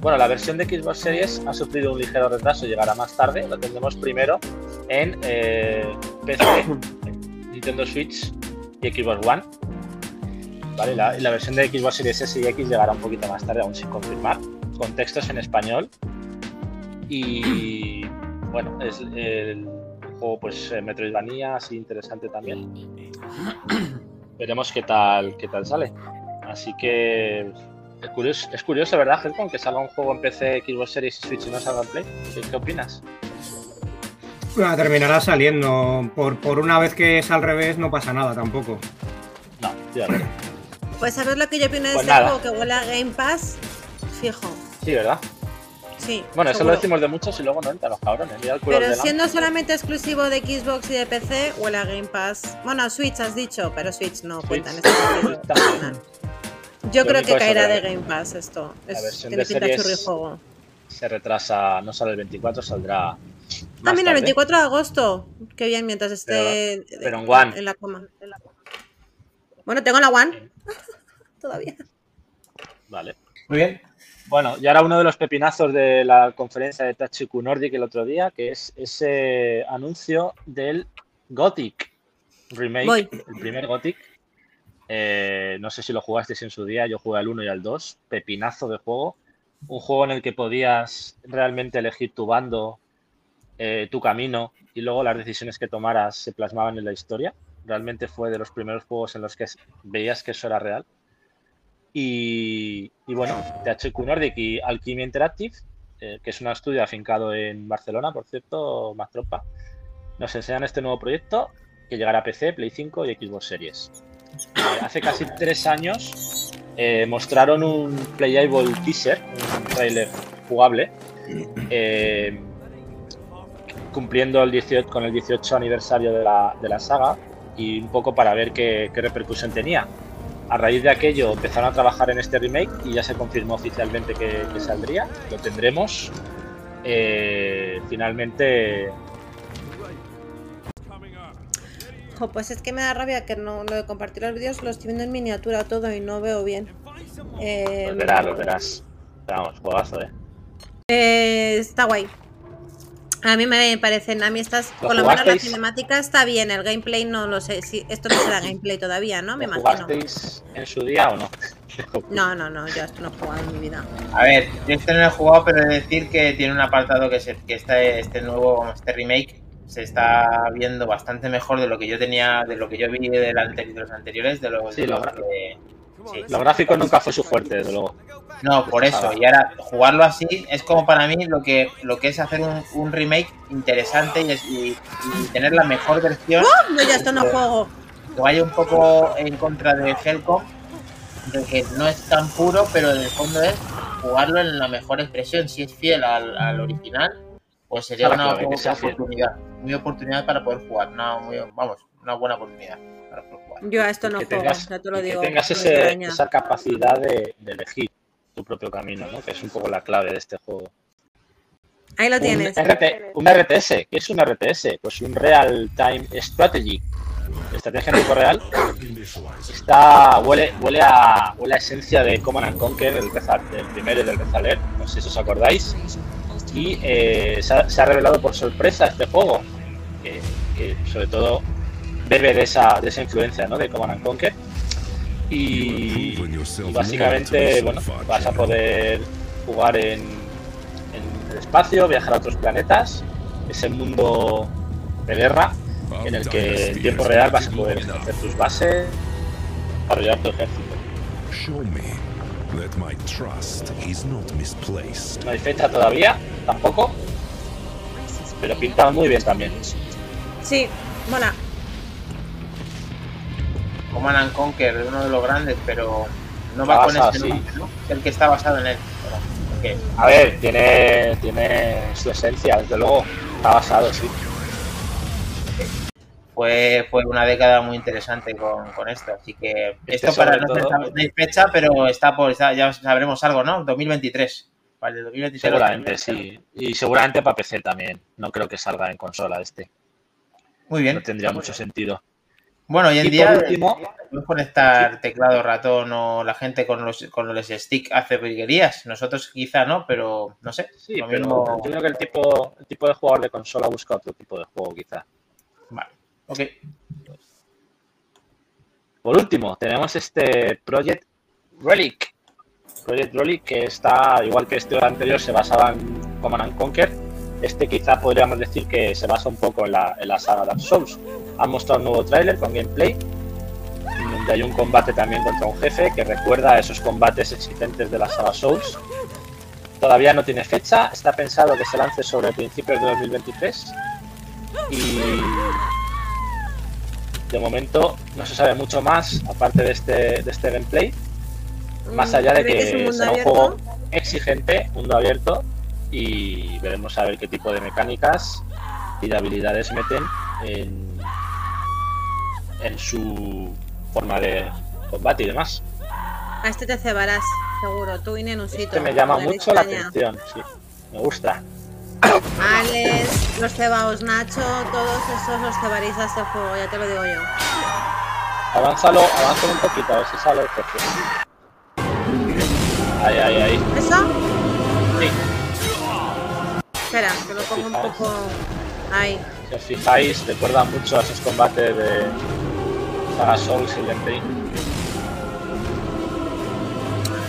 Bueno, la versión de Xbox Series ha sufrido un ligero retraso, llegará más tarde. Lo tendremos primero en eh, PC, [COUGHS] Nintendo Switch y Xbox One. Vale, la, la versión de Xbox Series S y X llegará un poquito más tarde, aún sin confirmar, con textos en español. Y bueno, es el juego, pues, eh, Metroidvania, así interesante también. Veremos qué tal, qué tal sale. Así que es curioso, es curioso ¿verdad, Helcon? Que salga un juego en PC, Xbox Series y Switch y no salga en Play. ¿Qué, qué opinas? Bueno, terminará saliendo. Por, por una vez que es al revés, no pasa nada tampoco. No, ya. Pues ¿sabes lo que yo opino de Pues este nada. juego? Que huele a Game Pass. Fijo. Sí, ¿verdad? Sí. Bueno, eso lo decimos de muchos y luego no entran los cabrones. Mira el culo Pero siendo solamente exclusivo de Xbox y de PC, huele a Game Pass. Bueno, Switch has dicho, pero Switch no cuenta en este sentido. Yo Lo creo que caerá de Game Pass esto. Es, tiene pinta churri juego. Se retrasa, no sale el 24, saldrá. Ah, más mira, el tarde. 24 de agosto. Qué bien, mientras esté pero en One. en la coma. en la coma. Bueno, tengo la One. [LAUGHS] Todavía. Vale. Muy bien. Bueno, y ahora uno de los pepinazos de la conferencia de Tachiku Nordic el otro día, que es ese anuncio del Gothic remake, Voy. el primer Gothic. Eh, no sé si lo jugasteis en su día, yo jugué al 1 y al 2, pepinazo de juego. Un juego en el que podías realmente elegir tu bando, eh, tu camino y luego las decisiones que tomaras se plasmaban en la historia. Realmente fue de los primeros juegos en los que veías que eso era real. Y, bueno, THQ Nordic y Alchemy Interactive, eh, que es un estudio afincado en Barcelona, por cierto, más tropa, nos enseñan este nuevo proyecto que llegará a PC, Play 5 y Xbox Series. Eh, hace casi tres años eh, mostraron un playable teaser, un trailer jugable, cumpliendo el 18, con el 18 aniversario de la saga y un poco para ver qué, qué repercusión tenía. A raíz de aquello empezaron a trabajar en este remake y ya se confirmó oficialmente que, que saldría. Lo tendremos. Eh, finalmente, Jo, pues es que me da rabia que no lo de compartir los vídeos lo estoy viendo en miniatura todo y no veo bien. Eh, lo verás, lo verás. Vamos, juegazo, eh. eh, está guay. A mí me parecen, a mí estas, ¿Lo por lo menos la cinemática está bien, el gameplay no lo sé, si esto no será gameplay todavía, ¿no? Me ¿Lo imagino. jugasteis en su día o no? No, no, no, yo esto no he jugado en mi vida. A ver, yo este no lo he jugado, pero he de decir que tiene un apartado que, se, que este, este nuevo, este remake, se está viendo bastante mejor de lo que yo tenía, de lo que yo vi del ante- de los anteriores, de lo, Sí, de lo lo que- sí. Los gráficos nunca fue su fuerte, desde luego. No, por eso. Y ahora jugarlo así es como para mí lo que, lo que es hacer un, un remake interesante y, es- y- y tener la mejor versión. No, yo esto no juego. Que vaya un poco en contra de Helcom, de que no es tan puro, pero en el fondo es jugarlo en la mejor expresión. Si es fiel al, al original, pues sería la una oportunidad. Muy oportunidad para poder jugar. Una, muy- vamos, una buena oportunidad para poder jugar. Yo a esto no juego, tengas, ya te lo y que digo. tengas ese- esa capacidad de, de elegir tu propio camino, ¿no? que es un poco la clave de este juego. Ahí lo Un, tienes. RT un RTS, ¿qué es un RTS? Pues un Real Time Strategy, estrategia en tiempo real. Está, huele, huele, a, huele a esencia de Command and Conquer, el, del primero y del Rezaler, no sé si os acordáis. Y eh, se, ha, se ha revelado por sorpresa este juego, que, que sobre todo bebe de esa, de esa influencia ¿no? de Command and Conquer. Y, y básicamente, bueno, vas a poder jugar en, en el espacio, viajar a otros planetas, ese mundo de guerra en el que en tiempo real vas a poder hacer tus bases, desarrollar tu ejército. Show me that my trust is not misplaced. No hay fecha todavía, tampoco, pero pinta muy bien también. Sí, mola. Command and Conquer, uno de los grandes, pero no va con sí. nombre, ¿no? El que está basado en él. A ver, tiene, tiene su esencia, desde luego, está basado, sí. fue, fue una década muy interesante con, con esto. Así que Este esto para no ser- todo- no hay fecha, pero está por está- ya sabremos algo, ¿no? 2023. Vale, 2023. Seguramente, sí. Y seguramente para PC también. No creo que salga en consola este. Muy bien. No tendría mucho sentido. Bueno, hoy en Y día último, puedes conectar teclado, ratón o la gente con los, con los stick hace virguerías. Nosotros quizá no, pero no sé. sí, pero mismo- yo creo que el tipo, el tipo de jugador de consola busca otro tipo de juego, quizá. Vale. Ok. Por último, tenemos este Project Relic. Project Relic que está, igual que este anterior, se basaba en Command and Conquer, Este quizá podríamos decir que se basa un poco en la, en la saga Dark Souls. Han mostrado un nuevo tráiler con gameplay, donde hay un combate también contra un jefe que recuerda a esos combates existentes de la saga Souls. Todavía no tiene fecha, está pensado que se lance sobre principios de 2023 y de momento no se sabe mucho más aparte de este, de este gameplay, más allá de ¿Crees es un que mundo será un juego exigente, mundo abierto y veremos a ver qué tipo de mecánicas y de habilidades meten en, en su forma de combate y demás. A este te cebarás, seguro. Tú y Nenusito. Este me llama mucho la atención, sí, me gusta. Alex, los cebaos Nacho, todos esos los cebaréis a este juego, ya te lo digo yo. Avánzalo, avánzalo un poquito, a ver si sale el jefe. Ahí, ahí, ahí. ¿Eso? Sí. Espera, que lo pongo un poco. Ahí. Si os fijáis, recuerda mucho a esos combates de Saga Souls y Elden Ring.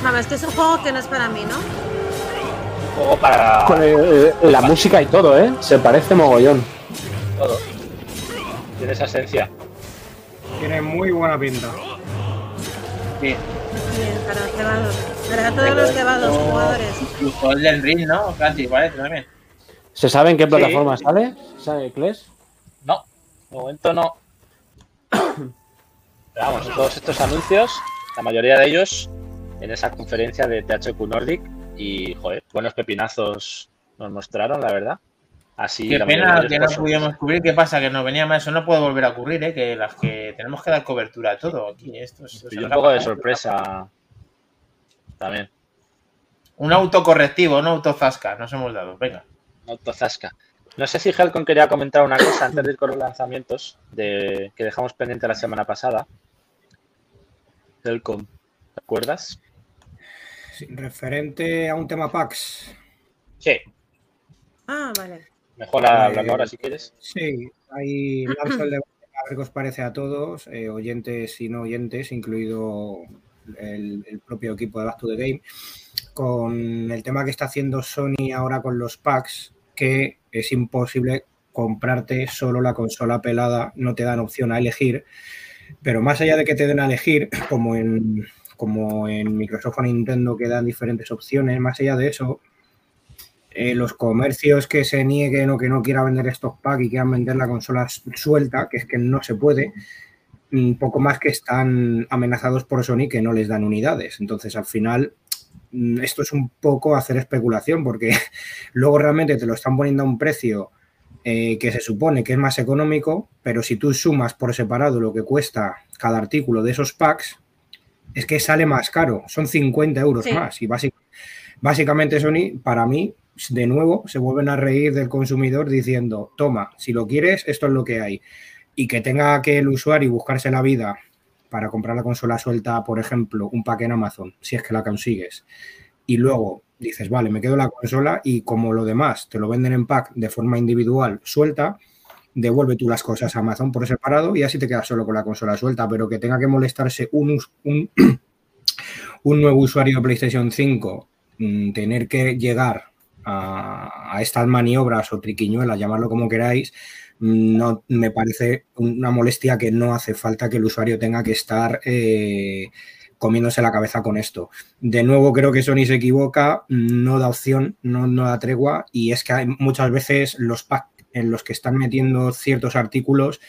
Vamos, es que es un juego que no es para mí, ¿no? Un juego para Con el- la música y todo, ¿eh? Se parece mogollón. todo. Tiene esa esencia. Tiene muy buena pinta. Sí. Bien, para los cebados. Para todos los cebados jugadores. Incluso Elden Ring, ¿no? Casi, parece también. ¿Se sabe en qué Sí. plataforma sale? ¿Sabe, Kles? No, de momento no. Pero vamos, todos estos anuncios, la mayoría de ellos en esa conferencia de THQ Nordic y, joder, buenos pepinazos nos mostraron, la verdad. Así Qué pena que no pudimos cubrir. ¿Qué pasa? Que nos venía mal. Eso no puede volver a ocurrir, ¿eh? Que las que tenemos que dar cobertura a todo aquí. Esto es, Y un poco de sorpresa también. Un autocorrectivo, no autozasca. Nos hemos dado. Venga. Autozasca. No sé si Helcon quería comentar una cosa antes de ir con los lanzamientos de, que dejamos pendiente la semana pasada. Helcom, ¿te acuerdas? Sí, referente a un tema PAX. Sí, Ah, vale. mejor hablarlo ahora si quieres. Sí, ahí lanzo el debate a ver qué os parece a todos, eh, oyentes y no oyentes, incluido el, el propio equipo de Back to the Game, con el tema que está haciendo Sony ahora con los packs, que es imposible comprarte solo la consola pelada, no te dan opción a elegir, pero más allá de que te den a elegir, [CLEARS THROAT] como en, como en Microsoft o Nintendo que dan diferentes opciones, más allá de eso, eh, los comercios que se nieguen o que no quieran vender estos packs y quieran vender la consola suelta, que es que no se puede, un poco más que están amenazados por Sony que no les dan unidades. Entonces, al final, mm, esto es un poco hacer especulación, porque [LAUGHS] luego realmente te lo están poniendo a un precio eh, que se supone que es más económico, pero si tú sumas por separado lo que cuesta cada artículo de esos packs, es que sale más caro, son 50 euros Sí. más. Y básic- básicamente Sony, para mí, de nuevo, se vuelven a reír del consumidor diciendo, toma, si lo quieres, esto es lo que hay. Y que tenga que el usuario buscarse la vida para comprar la consola suelta, por ejemplo, un pack en Amazon, si es que la consigues. Y luego dices, vale, me quedo la consola y como lo demás te lo venden en pack de forma individual suelta, devuelve tú las cosas a Amazon por separado y así te quedas solo con la consola suelta, pero que tenga que molestarse un, un, [CLEARS THROAT] un nuevo usuario de PlayStation 5, mm, tener que llegar a, a estas maniobras o triquiñuelas, llamarlo como queráis, no me parece una molestia que no hace falta que el usuario tenga que estar eh, comiéndose la cabeza con esto. De nuevo, creo que Sony se equivoca, no da opción, no, no da tregua, y es que hay muchas veces los packs en los que están metiendo ciertos artículos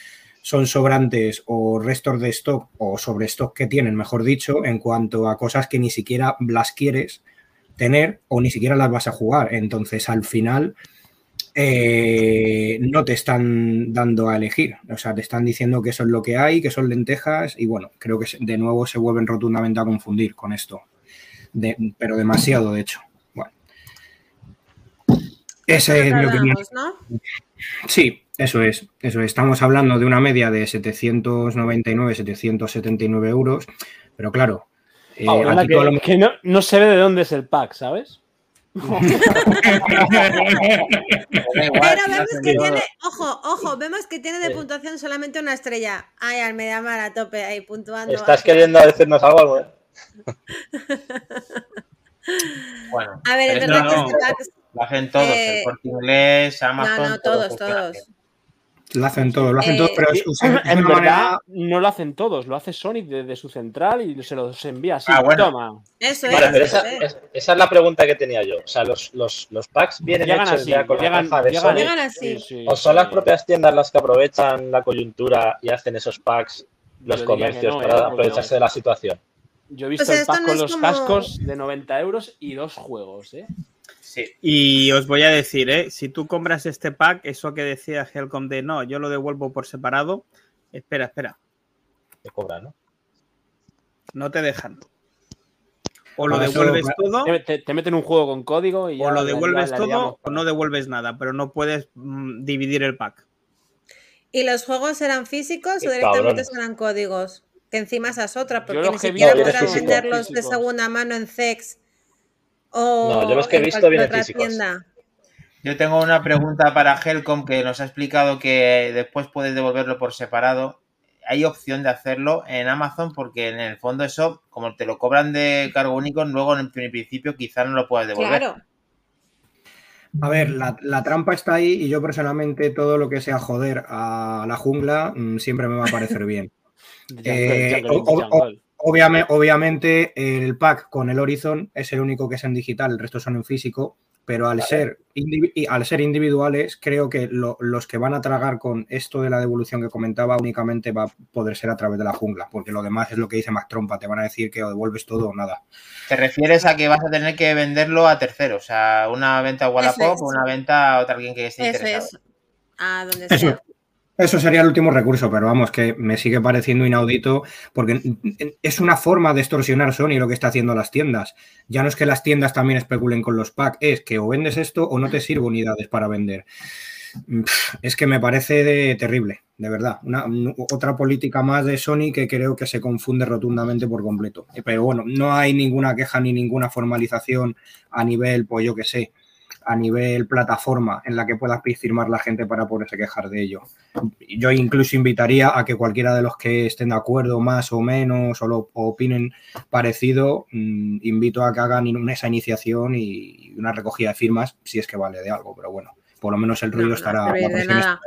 son sobrantes o restos de stock o sobre stock que tienen, mejor dicho, en cuanto a cosas que ni siquiera las quieres tener o ni siquiera las vas a jugar. Entonces, al final, eh, no te están dando a elegir. O sea, te están diciendo que eso es lo que hay, que son lentejas, y bueno, creo que de nuevo se vuelven rotundamente a confundir con esto. De- pero demasiado, de hecho. Bueno. Esa es mi opinión. ¿no? Sí, eso es, eso es. Estamos hablando de una media de 799, 779 euros, pero claro, eh, que, lo- que no, no se ve de dónde es el pack, ¿sabes? Pero vemos que tiene, ojo, ojo, vemos que tiene de puntuación solamente una estrella. Ay, al Mediamar a tope ahí puntuando. ¿Estás queriendo decirnos algo? Albert? [LAUGHS] Bueno, A ver, es verdad no, que este hacen todos, Eh, el Corte Inglés, No, Amazon. no, todos, funciona todos. Lo hacen todo, lo hacen Eh, todo, pero es, [LAUGHS] es en manera- verdad, no lo hacen todos, lo hace Sony desde su central y se los envía así. Ah, bueno. Toma. Eso Vale, es. pero eso esa, es. es- esa es la pregunta que tenía yo. O sea, los, los, los packs vienen Llegan hechos así, ya con llegan, la caja de llegan- Sony. Llegan así. sí, sí, ¿O son las propias tiendas las que aprovechan la coyuntura y hacen esos packs, los Yo comercios, no, para ¿eh? Porque aprovecharse de la situación? Yo he visto sea, el pack no con los como- cascos de 90 euros y dos juegos, ¿eh? Sí. Y os voy a decir, ¿eh? si tú compras este pack, eso que decía Helcom de no, yo lo devuelvo por separado, espera, espera, Que cobran, ¿no? no te dejan. O lo eso- devuelves todo, Te, te- te meten un juego con código y ya o lo la- devuelves la todo, o no devuelves nada, pero no puedes mm, dividir el pack. ¿Y los juegos eran físicos Qué o directamente eran códigos? Que encima esa es otra, porque ni siquiera físicos. venderlos de segunda mano en CEX o No, yo los que he visto vienen otra físicos. tienda. Yo tengo una pregunta para Helcom que nos ha explicado que después puedes devolverlo por separado. ¿Hay opción de hacerlo en Amazon? Porque en el fondo eso, como te lo cobran de cargo único, luego en principio quizás no lo puedas devolver. Claro. A ver, la, la trampa está ahí y yo personalmente todo lo que sea joder a la jungla mm, siempre me va a parecer bien. [LAUGHS] Eh, jungle, o- o- jungle. Obviame- obviamente el pack con el Horizon es el único que es en digital, el resto son en físico, pero al, ser, y al ser individuales creo que lo- los que van a tragar con esto de la devolución que comentaba únicamente va a poder ser a través de la jungla, porque lo demás es lo que dice Mac Trompa, te van a decir que o devuelves todo o nada. ¿Te refieres a que vas a tener que venderlo a terceros? O sea, una venta a Wallapop es. o una venta a otra alguien que esté Eso interesado. es. A donde sea. eso sería el último recurso, pero vamos, que me sigue pareciendo inaudito porque es una forma de extorsionar Sony lo que está haciendo las tiendas. Ya no es que las tiendas también especulen con los packs, es que o vendes esto o no te sirve unidades para vender. Es que me parece terrible, de verdad. Una, otra política más de Sony que creo que se confunde rotundamente por completo. Pero bueno, no hay ninguna queja ni ninguna formalización a nivel, pues yo qué sé, a nivel plataforma en la que pueda firmar la gente para poderse quejar de ello. Yo incluso invitaría a que cualquiera de los que estén de acuerdo más o menos o lo o opinen parecido, mm, invito a que hagan esa iniciación y una recogida de firmas si es que vale de algo, pero bueno, por lo menos el ruido No, no estará. la nada.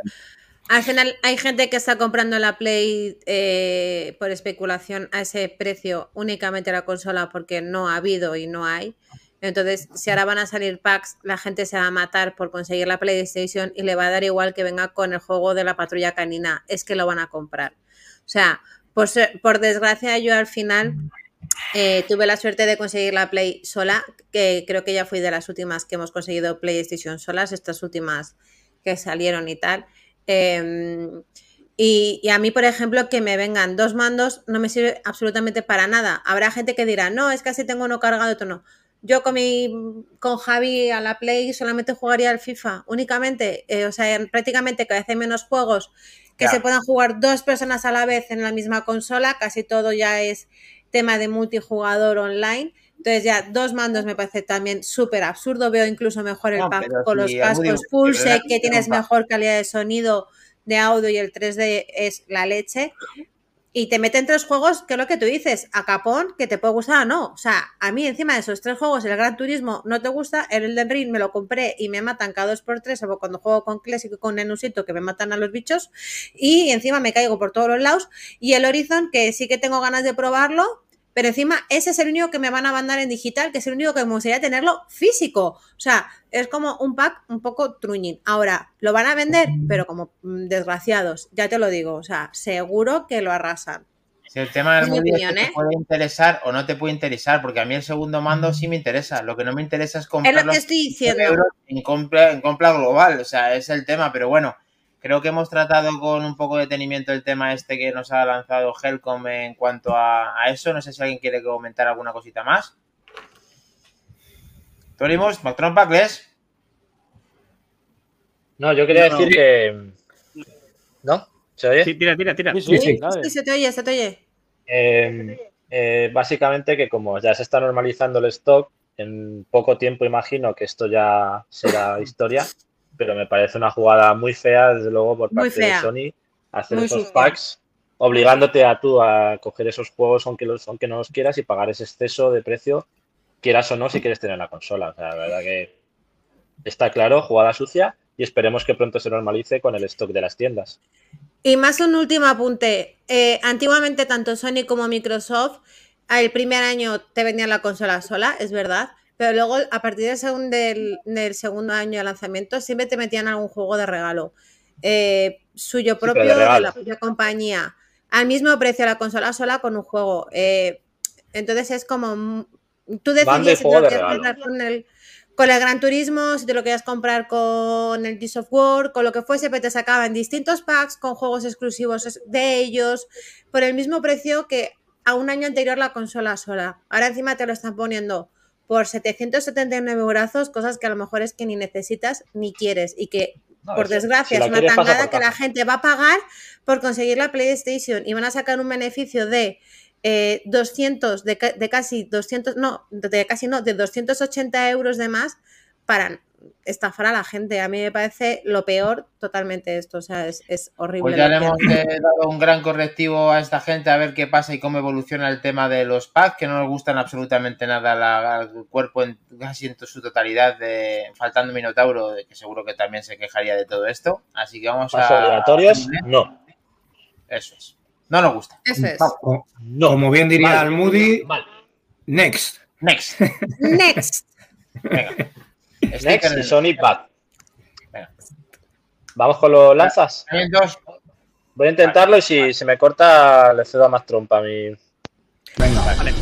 Al final hay gente que está comprando la Play eh, por especulación a ese precio únicamente la consola porque no ha habido y no hay. Entonces, si ahora van a salir packs, la gente se va a matar por conseguir la PlayStation y le va a dar igual que venga con el juego de la patrulla canina. Es que lo van a comprar. O sea, por, por desgracia, yo al final eh, tuve la suerte de conseguir la Play sola, que creo que ya fui de las últimas que hemos conseguido PlayStation solas, estas últimas que salieron y tal. Eh, y, y a mí, por ejemplo, que me vengan dos mandos no me sirve absolutamente para nada. Habrá gente que dirá, no, es que así tengo uno cargado, otro no. Yo con, mi, con Javi a la Play solamente jugaría al FIFA, únicamente. Eh, o sea, prácticamente cada vez hay menos juegos que Ya. se puedan jugar dos personas a la vez en la misma consola. Casi todo ya es tema de multijugador online. Entonces ya dos mandos me parece también súper absurdo. Veo incluso mejor el No, pack con los cascos set, que tienes mejor calidad de sonido, de audio y el 3D es la leche. Y te meten tres juegos, que es lo que tú dices, a capón, que te puede gustar o no. O sea, a mí encima de esos tres juegos, el Gran Turismo no te gusta, el Elden Ring me lo compré y me matan cada dos por tres, salvo cuando juego con Classic y con Nenusito, que me matan a los bichos. Y encima me caigo por todos los lados. Y el Horizon, que sí que tengo ganas de probarlo, pero encima ese es el único que me van a mandar en digital, que es el único que me gustaría tenerlo físico. O sea, es como un pack un poco truñín. Ahora, lo van a vender, pero como mm, desgraciados, ya te lo digo. O sea, seguro que lo arrasan. Si el tema del Es mi Moody es que opinión, te ¿eh? puede interesar o no te puede interesar, porque a mí el segundo mando sí me interesa. Lo que no me interesa es Es comprarlo lo que estoy diciendo. euros en compra, en compra global. O sea, es el tema, pero bueno, creo que hemos tratado con un poco de detenimiento el tema este que nos ha lanzado Helcom en cuanto a, a eso. No sé si alguien quiere comentar alguna cosita más. Torimos, Mactron Pacles. No, yo quería No. decir que. ¿No? ¿Se oye? Sí, tira, tira, tira. Sí, sí, sí. Sí, se te oye, se te oye. Eh, eh, básicamente que como ya se está normalizando el stock, en poco tiempo imagino que esto ya será historia, pero me parece una jugada muy fea, desde luego, por parte de. Sony, hacer Muy esos fea. packs, obligándote a tú a coger esos juegos aunque, los, aunque no los quieras y pagar ese exceso de precio, quieras o no, si quieres tener la consola. O sea, la verdad que está claro, jugada sucia y esperemos que pronto se normalice con el stock de las tiendas. Y más un último apunte. Eh, antiguamente tanto Sony como Microsoft, el primer año te vendían la consola sola, es verdad, pero luego a partir del, segun- del- del segundo año de lanzamiento siempre te metían algún juego de regalo. eh, suyo de propio, de, regalo. la propia compañía, al mismo precio la consola sola con un juego. eh, entonces es como, mm, tú decidías si te lo de regalo. comprar con el, con el Gran Turismo, si te lo querías comprar con el Gears of War, con lo que fuese, pero te sacaban distintos packs con juegos exclusivos de ellos, por el mismo precio que a un año anterior la consola sola. Ahora encima te lo están poniendo por 779 brazos, cosas que a lo mejor es que ni necesitas ni quieres y que No, por desgracia si es una tangada que la gente va a pagar por conseguir la PlayStation y van a sacar un beneficio de eh, 200, de, de casi 200, no, de casi no, de 280 euros de más para estafar a la gente. A mí me parece lo peor totalmente esto, o sea, es, es horrible. Pues ya le hemos eh, dado un gran correctivo a esta gente a ver qué pasa y cómo evoluciona el tema de los packs, que no nos gustan absolutamente nada la- al cuerpo en casi en su totalidad, de, faltando Minotauro, de que seguro que también se quejaría de todo esto. Así que vamos ¿Más a... obligatorios? No. Eso es. No nos gusta. Eso es. No. Como bien diría Mal. el Moody, Mal. next. Next. Next. Venga. Next y Sonic Back. Venga. Vamos con los lanzas. Voy a intentarlo y si se me corta le cedo a más trompa a mi. Venga. Vale.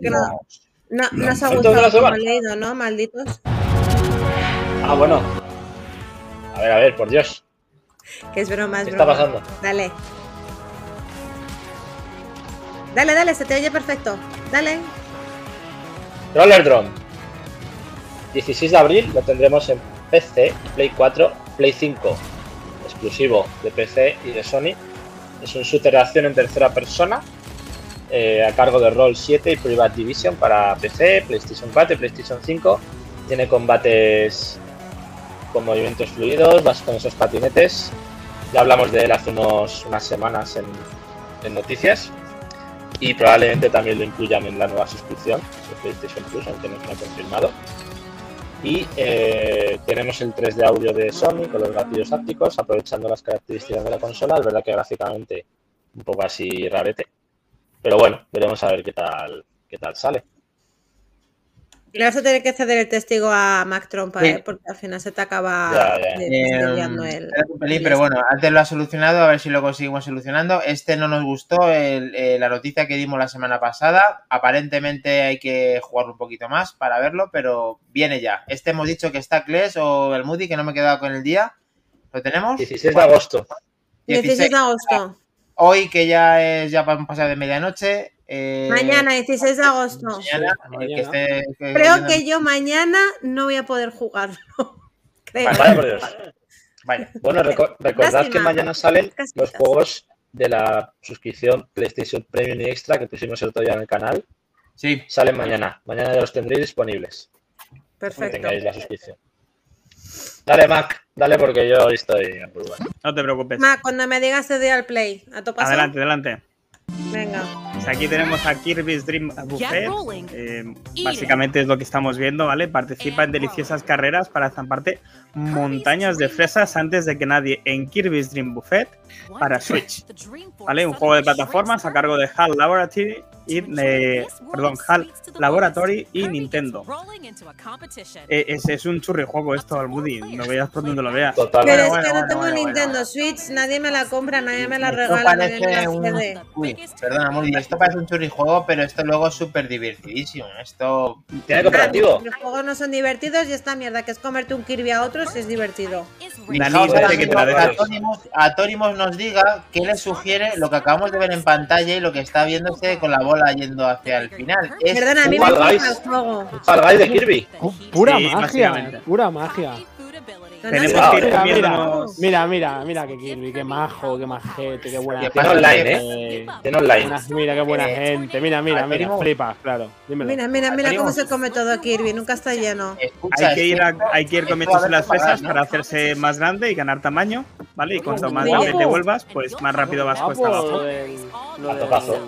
Que no-. No, no os ha gustado como semana. he leído, ¿no? Malditos. Ah, bueno. A ver, a ver, por Dios. Que es broma, es ¿Qué está broma. pasando? Dale. Dale, dale, se te oye perfecto. Dale. Roller Drone. 16 de abril lo tendremos en PC, Play 4, Play 5. Exclusivo de PC y de Sony. Es un shooter de acción en tercera persona. eh, a cargo de Roll 7 y Private Division para PC, PlayStation 4 y PlayStation 5. Tiene combates con movimientos fluidos, vas con esos patinetes. Ya hablamos de él hace unos, unas semanas en, en noticias. Y probablemente también lo incluyan en la nueva suscripción de PlayStation Plus, aunque no está confirmado. Y eh, tenemos el 3 de audio de Sony con los gatillos ápticos, aprovechando las características de la consola. Es verdad que gráficamente un poco así rarete. Pero bueno, veremos a ver qué tal, qué tal sale. Le vas a tener que ceder el testigo a Mac Trompa, Sí. ¿eh? porque al final se te acaba Ya, ya. Eh, el. pelín, pero bueno, antes lo ha solucionado, a ver si lo conseguimos solucionando. Este no nos gustó, el- eh, la noticia que dimos la semana pasada. Aparentemente hay que jugarlo un poquito más para verlo, pero viene ya. Este hemos dicho que está Kles o el Moody, que no me he quedado con el día. ¿Lo tenemos? 16 de agosto. 16 de agosto. Hoy que ya es ya pasado de medianoche. Eh, Mañana, 16 de agosto. mañana, el que Mañana. esté- que- Creo que yo mañana no voy a poder jugarlo. [LAUGHS] Creo. Vaya por Dios. Bueno, reco- [LAUGHS] recordad Lástima. que mañana salen los juegos de la suscripción PlayStation Premium y Extra que pusimos el otro día en el canal. Sí, Salen mañana. Mañana ya los tendréis disponibles. Que Perfecto. tengáis la suscripción. Dale, Mac. Dale porque yo hoy estoy. No te preocupes. Mac, cuando me digas te doy al play. ¿A tu paso? Adelante, adelante. Venga. Pues aquí tenemos a Kirby's Dream Buffet. Eh, básicamente es lo que estamos viendo, ¿vale? Participa en deliciosas carreras para zamparte montañas de fresas antes de que nadie en Kirby's Dream Buffet para Switch. ¿Vale? Un juego de plataformas a cargo de HAL Laboratory y, eh, perdón, HAL Laboratory y Nintendo. Eh, es, es un churrijuego esto, al Moody. Lo veas por donde lo veas. Pero Totalmente. es bueno, que no bueno, tengo bueno, Nintendo bueno. Switch, nadie me la compra, nadie me la Esto regala, nadie me la un... Uy, perdona, Moody, esto parece un churrijuego, pero esto luego es súper divertidísimo. Esto Tiene cooperativo. Los juegos no son divertidos y esta mierda que es comerte un Kirby a otro sí es divertido. Ahora dice que te la Atónimos nos diga qué le sugiere lo que acabamos de ver en pantalla y lo que está viéndose con la bola yendo hacia el final. Es Perdona, a mí me gusta el juego. Fall Guys de Kirby. Pura Sí, magia, pura magia. Tenemos ir Mira, mira, comiéndonos- mira, mira, mira que Kirby, qué majo, qué majete, qué buena aparte, online, gente. ¿eh? Tiene online. Mira qué buena Eh, gente. Mira, mira, mira, flipas, claro. Dímelo. Mira, mira, mira cómo se come todo Kirby, nunca está lleno. Escucha, Hay que, ir a- hay que ir comiéndose las fresas para hacerse más grande y ganar tamaño. ¿vale? Y cuanto más nivel te vuelvas, pues más rápido vas cuesta abajo. del, lo A del- topazo.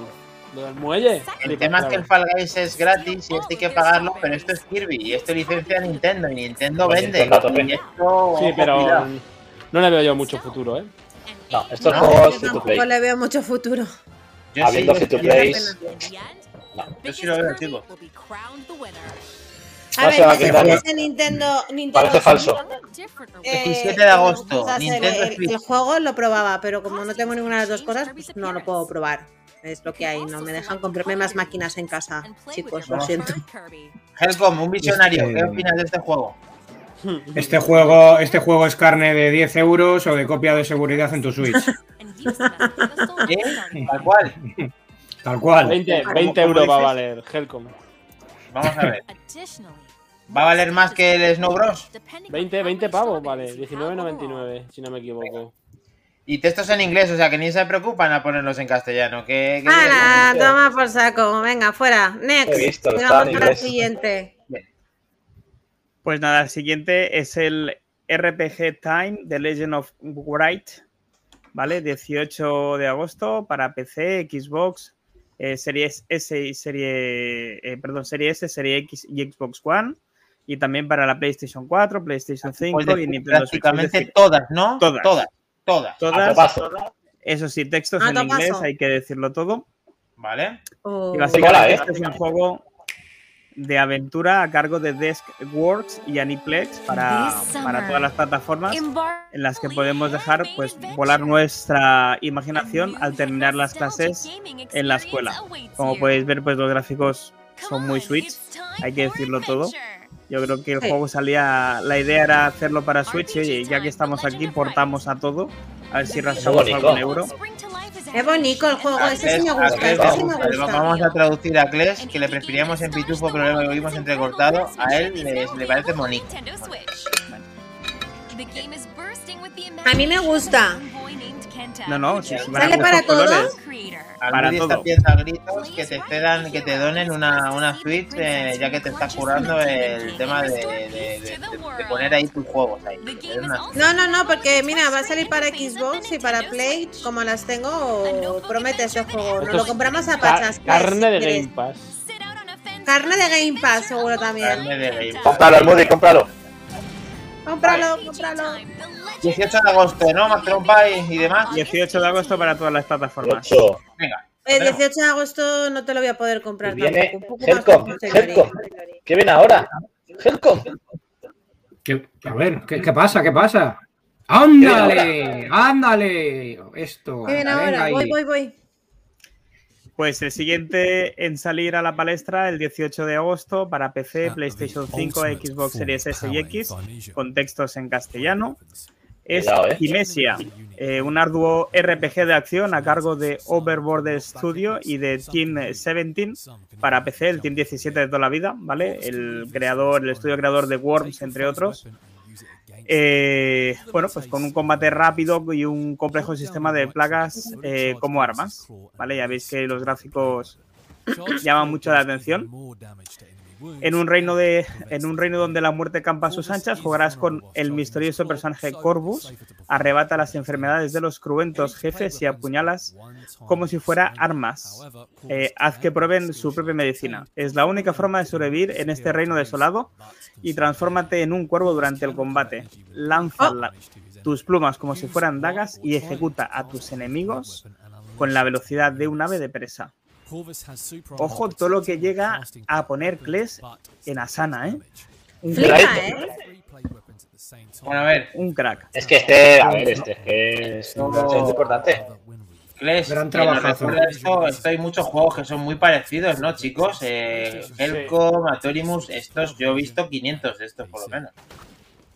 Lo del muelle. El tema es que el Fall Guys es gratis y este hay que pagarlo, pero esto es Kirby y esto licencia Nintendo y Nintendo Pues vende. A. Y esto, Sí, pero no le veo yo mucho futuro, ¿eh? No, estos No, juegos Yo tampoco play. le veo mucho futuro. Yo Habiendo sí, free plays. Yo sí lo veo, chicos. A No ver, se va a Nintendo, Nintendo Parece falso. eh, 17 de agosto, Nintendo el juego lo probaba, pero como no tengo ninguna de las dos cosas, pues no lo puedo probar. Es lo que hay, no me dejan comprarme más máquinas en casa, chicos, lo siento. Helcom, un visionario, Este- ¿qué opinas de este juego? [LAUGHS] Este juego, este juego es carne de 10 euros o de copia de seguridad en tu Switch. [LAUGHS] ¿Eh? Tal cual. [LAUGHS] Tal cual. 20, ¿Cómo- 20 cómo euros va a valer Helcom. Vamos a ver. ¿Va a valer más que el Snow Bros? 20, 20 pavos, vale. 19.99, si no me equivoco. Y textos en inglés, o sea que ni se preocupan a ponerlos en castellano. ¿Qué, qué ¡Hala! Toma por saco, venga, fuera. Next. He visto, con la inglés. siguiente. Pues nada, el siguiente es el RPG Time The Legend of Wright, ¿vale? 18 de agosto para PC, Xbox, eh, Series S y Serie, eh, perdón, Serie S, Serie X y Xbox One. Y también para la PlayStation 4, PlayStation 5 Pues de- y Nintendo Switch. Prácticamente decir, todas, ¿no? todas. Todas. Todas. Todas, topazo. eso sí, textos en inglés, hay que decirlo todo. ¿Vale? Oh. Y básicamente Mola, ¿eh? este es un juego de aventura a cargo de Desk Works y Aniplex para, para todas las plataformas en las que podemos dejar pues volar nuestra imaginación al terminar las clases en la escuela. Como podéis ver, pues los gráficos son muy Switch, hay que decirlo todo. Yo creo que el Sí. juego salía, la idea era hacerlo para Switch y ya que estamos aquí portamos a todo, a ver si rascamos algún euro. Es bonito el juego, ese sí me gusta, ese sí me gusta. vamos a traducir a Kles, que le preferíamos en Pitufo, pero lo oímos entrecortado. A él le, le parece bonito. A mí me gusta. No, no, si, a ¿Sale para todo? colores, Al Para Moody está todo. pidiendo a gritos que te cedan, que te donen una, una Switch, eh, ya que te está curando el tema de, de- de- de- de poner ahí tus juegos ahí. No, no, no, porque mira, va a salir para Xbox y para Play, como las tengo, promete ese juego. Nos lo compramos a pachas. pues, carne de. Game Pass. Carne de Game Pass, seguro también. Carne de Game Pass. Cómpralo, Almudi, cómpralo. Cómpralo, cómpralo. 18 de agosto, ¿no? Más trompa y, y demás. 18 de agosto para todas las plataformas. 8. Venga. El lo tenemos. 18 de agosto no te lo voy a poder comprar Viene Helcom. Helcom. ¿Qué viene ahora? Helcom. ¿Qué- a ver, ¿qué, qué pasa? ¿Qué pasa? ¡Ándale! ¡Ándale! Esto. ¿Qué viene venga ahora? ahí. Voy, voy, voy. Pues el siguiente en salir a la palestra el 18 de agosto para PC, PlayStation 5, Xbox Series S y X, con textos en castellano. Es eh. Kinesia, eh, un arduo RPG de acción a cargo de Overboard Studio y de Team 17 para PC, el Team 17 de toda la vida, ¿vale? El creador, el estudio creador de Worms, entre otros. Eh, bueno, pues con un combate rápido y un complejo sistema de plagas eh, como armas, ¿vale? Ya veis que los gráficos llaman mucho la atención. En un reino de en un reino donde la muerte campa a sus anchas, jugarás con el misterioso personaje Corvus, arrebata las enfermedades de los cruentos jefes y apuñalas como si fuera armas. Eh, haz que prueben su propia medicina. Es la única forma de sobrevivir en este reino desolado y transfórmate en un cuervo durante el combate. Lanza la- tus plumas como si fueran dagas y ejecuta a tus enemigos con la velocidad de un ave de presa. Ojo todo lo que llega a poner Kles en Asana, ¿eh? Un Flipa, crack. ¿eh? Bueno, a ver, Un crack. Es que este, a ver, este es que es, es importante. Kles, Gran trabajazo. esto, esto hay muchos juegos que son muy parecidos, ¿no, chicos? Eh, Helcom, Atorimus, estos, yo he visto 500 de estos por lo menos.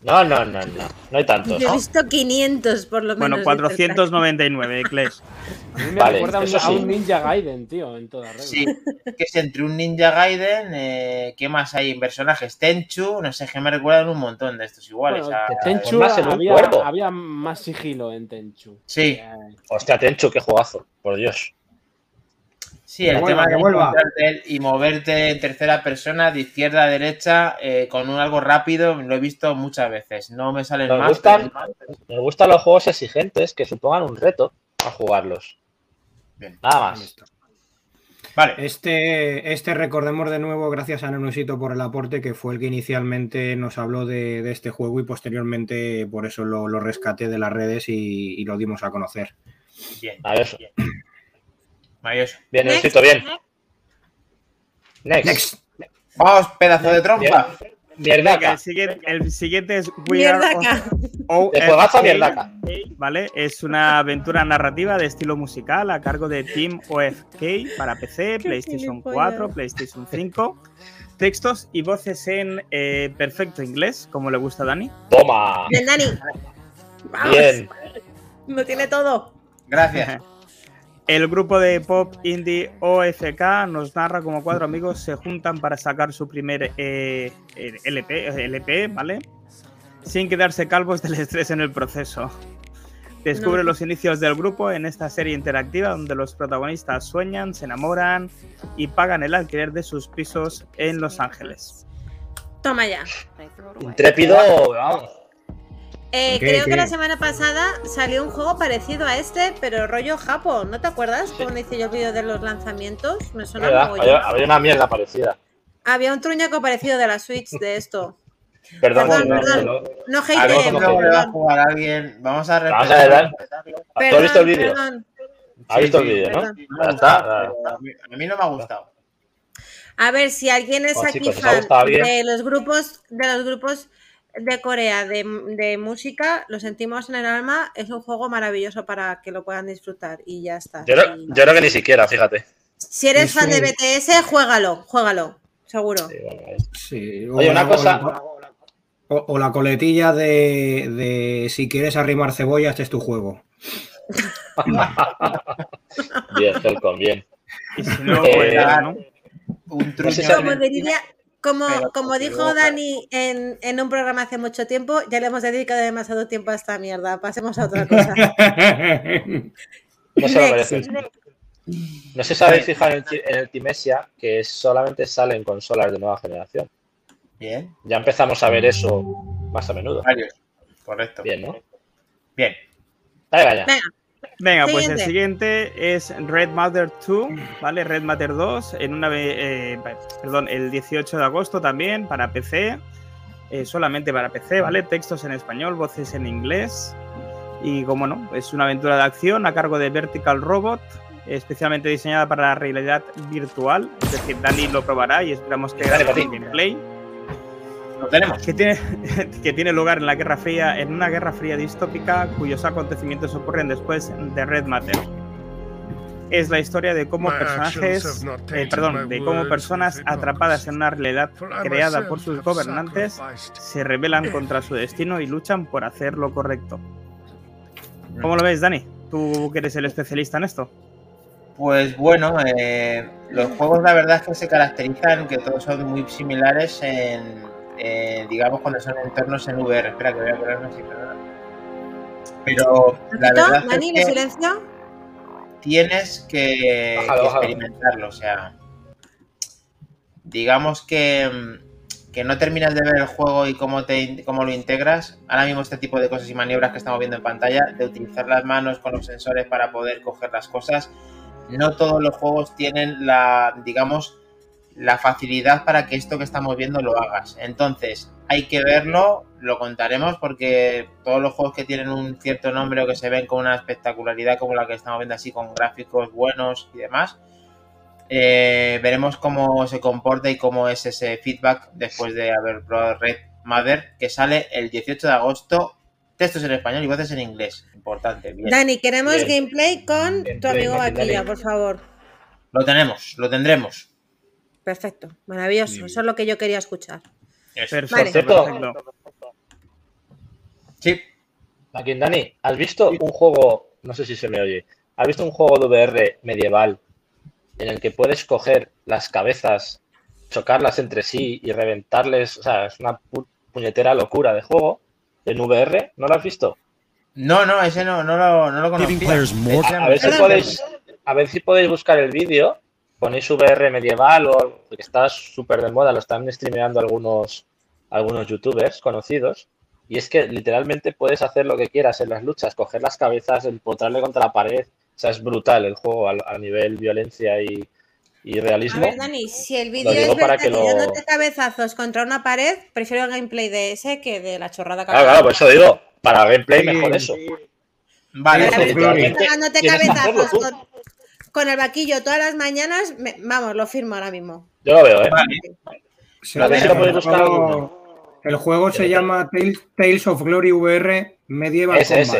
No, no, no, no. No hay tantos. Yo he visto 500 por lo menos. Bueno, crack. 499, Kles. A mí me Vale, recuerda a un, a. Ninja Gaiden, tío, en toda regla. Sí, que es entre un Ninja Gaiden, eh, ¿qué más hay en personajes? Tenchu, no sé, que me recuerdan un montón de estos iguales. Bueno, a- Tenchu más en había, había más sigilo en Tenchu. Sí, Eh, Hostia, Tenchu, qué jugazo, por Dios. Sí, el tema de vuelva. y moverte en tercera persona, de izquierda a derecha, eh, con un algo rápido, lo he visto muchas veces. No me salen Nos más. gustan, nos gustan los juegos exigentes que supongan un reto a jugarlos. Bien. Nada más. Vale. Este, este recordemos de nuevo, gracias a Nenusito por el aporte, que fue el que inicialmente nos habló de, de este juego y posteriormente por eso lo, lo rescaté de las redes y, y lo dimos a conocer. Bien. Maravilloso. Maravilloso. Bien, Next. necesito bien. Next. Next. Vamos, pedazo de trompa. Mierdaca. el, siguiente, el siguiente es We Are Mierdaca. [LAUGHS] O- mierdaca. ¿Vale? Es una aventura narrativa de estilo musical a cargo de Team OFK para PC, PlayStation gilipollas. 4, PlayStation 5. Textos y voces en eh, perfecto inglés, como le gusta a Dani. Toma. Bien, Dani. Vamos. Bien. Lo tiene todo. Gracias. [LAUGHS] El grupo de pop indie OFK nos narra cómo cuatro amigos se juntan para sacar su primer eh, LP, LP, ¿vale? Sin quedarse calvos del estrés en el proceso. Descubre No. los inicios del grupo en esta serie interactiva donde los protagonistas sueñan, se enamoran y pagan el alquiler de sus pisos en Los Ángeles. Toma ya. Intrépido, vamos. Eh, ¿Qué, creo qué? que la semana pasada salió un juego parecido a este, pero rollo Japón. ¿No te acuerdas? Cuando hice yo el vídeo de los lanzamientos. Me suena mogollón. Había, había una mierda parecida. Había un truñaco parecido de la Switch de esto. [LAUGHS] Perdón, Perdón, no, perdón. no, no. No a perdón. jugar a alguien. Vamos a Vamos a respetar. ver, ¿Tú has visto el vídeo? ¿Has visto el Sí, sí, vídeo, no? está. A mí- no me ha gustado. A ver, si alguien es Bueno, aquí chicos, ¿os ha fan de los grupos, de los grupos de Corea de, de música, lo sentimos en el alma, es un juego maravilloso para que lo puedan disfrutar y ya está. Yo, creo- Y- yo creo que ni siquiera, fíjate. Si eres Es fan de BTS, juégalo, juégalo, seguro. Sí, bueno, es- Sí, Oye, o una la- cosa- O la, o- o la coletilla de, de si quieres arrimar cebolla, este es tu juego. [LAUGHS] Bien, Helcom, bien. Y si no, Eh, nada, ¿no? Un No sé truño. si Como diría, como, Pero como dijo Dani en, en un programa hace mucho tiempo, ya le hemos dedicado demasiado tiempo a esta mierda. Pasemos a otra cosa. [LAUGHS] No se. No sé si habéis fijado en el, en el Timesia que solamente sale en consolas de nueva generación. Bien. Ya empezamos a ver eso más a menudo. Varios. Correcto. Bien, ¿no? Bien. Dale, vaya. Venga, Venga, pues el Siguiente. es Red Matter 2, ¿vale? Red Matter 2, en una, eh, perdón, el 18 de agosto también para PC, eh, solamente para PC, ¿vale? Textos en español, voces en inglés y, como no, es una aventura de acción a cargo de Vertical Robot, especialmente diseñada para la realidad virtual, es decir, Dani lo probará y esperamos que Pati. un gameplay. Lo tenemos. que tiene, [LAUGHS] que tiene lugar en la Guerra Fría, en una Guerra Fría distópica cuyos acontecimientos ocurren después de Red Matter. Es la historia de cómo personajes, eh, perdón, de cómo personas atrapadas en una realidad creada por sus gobernantes se rebelan contra su destino y luchan por hacer lo correcto. ¿Cómo lo ves, Dani? Tú que eres el especialista en esto. Pues bueno, eh, los juegos la verdad es que se caracterizan que todos son muy similares en, eh, digamos, cuando son entornos en VR. Espera, que voy a ponerme así, perdona. Pero la verdad Dani, es ¿de que silencio? tienes que, Bájalo, que bájalo. experimentarlo. O sea, digamos que, mm, que no terminas de ver el juego y cómo, te, cómo lo integras. Ahora mismo este tipo de cosas y maniobras que estamos viendo en pantalla, de utilizar las manos con los sensores para poder coger las cosas, no todos los juegos tienen la, digamos, la facilidad para que esto que estamos viendo lo hagas. Entonces, hay que verlo, lo contaremos porque todos los juegos que tienen un cierto nombre o que se ven con una espectacularidad como la que estamos viendo así, con gráficos buenos y demás, eh, veremos cómo se comporta y cómo es ese feedback después de haber probado Red Mother, que sale el 18 de agosto, textos en español y voces en inglés. Importante, bien. Dani, queremos Bien. gameplay con tu amigo Vaquilla, por favor. Lo tenemos, lo tendremos. Perfecto, maravilloso. Eso es lo que yo quería escuchar. Perfecto, Vale. Perfecto. Sí, Aquí, Dani, ¿has visto un juego, no sé si se me oye, ¿has visto un juego de VR medieval en el que puedes coger las cabezas, chocarlas entre sí y reventarles? O sea, es una pu- puñetera locura de juego en VR, ¿no lo has visto? no, no, ese no, no lo, no lo conocía. more A, a ver si Perdón. podéis, a ver si podéis buscar el vídeo ponéis VR medieval o porque está súper de moda, lo están streameando algunos, algunos youtubers conocidos. Y es que literalmente puedes hacer lo que quieras en las luchas, coger las cabezas, empotrarle contra la pared. O sea, es brutal el juego a, a nivel violencia y, y A realismo. ver, Dani, si el vídeo es para verdad que que lo- dándote cabezazos contra una pared, prefiero el gameplay de ese que de la chorrada que Claro, claro, por eso digo, para gameplay mejor eso. Vale, Pero literalmente dándote que cabezazos con, con el vaquillo todas las mañanas, me- vamos, lo firmo ahora mismo. Yo lo veo, ¿eh? A ver si lo podéis el buscar juego- alguno. El juego se llama Tales, Tales of Glory VR Medieval Ese, Combat.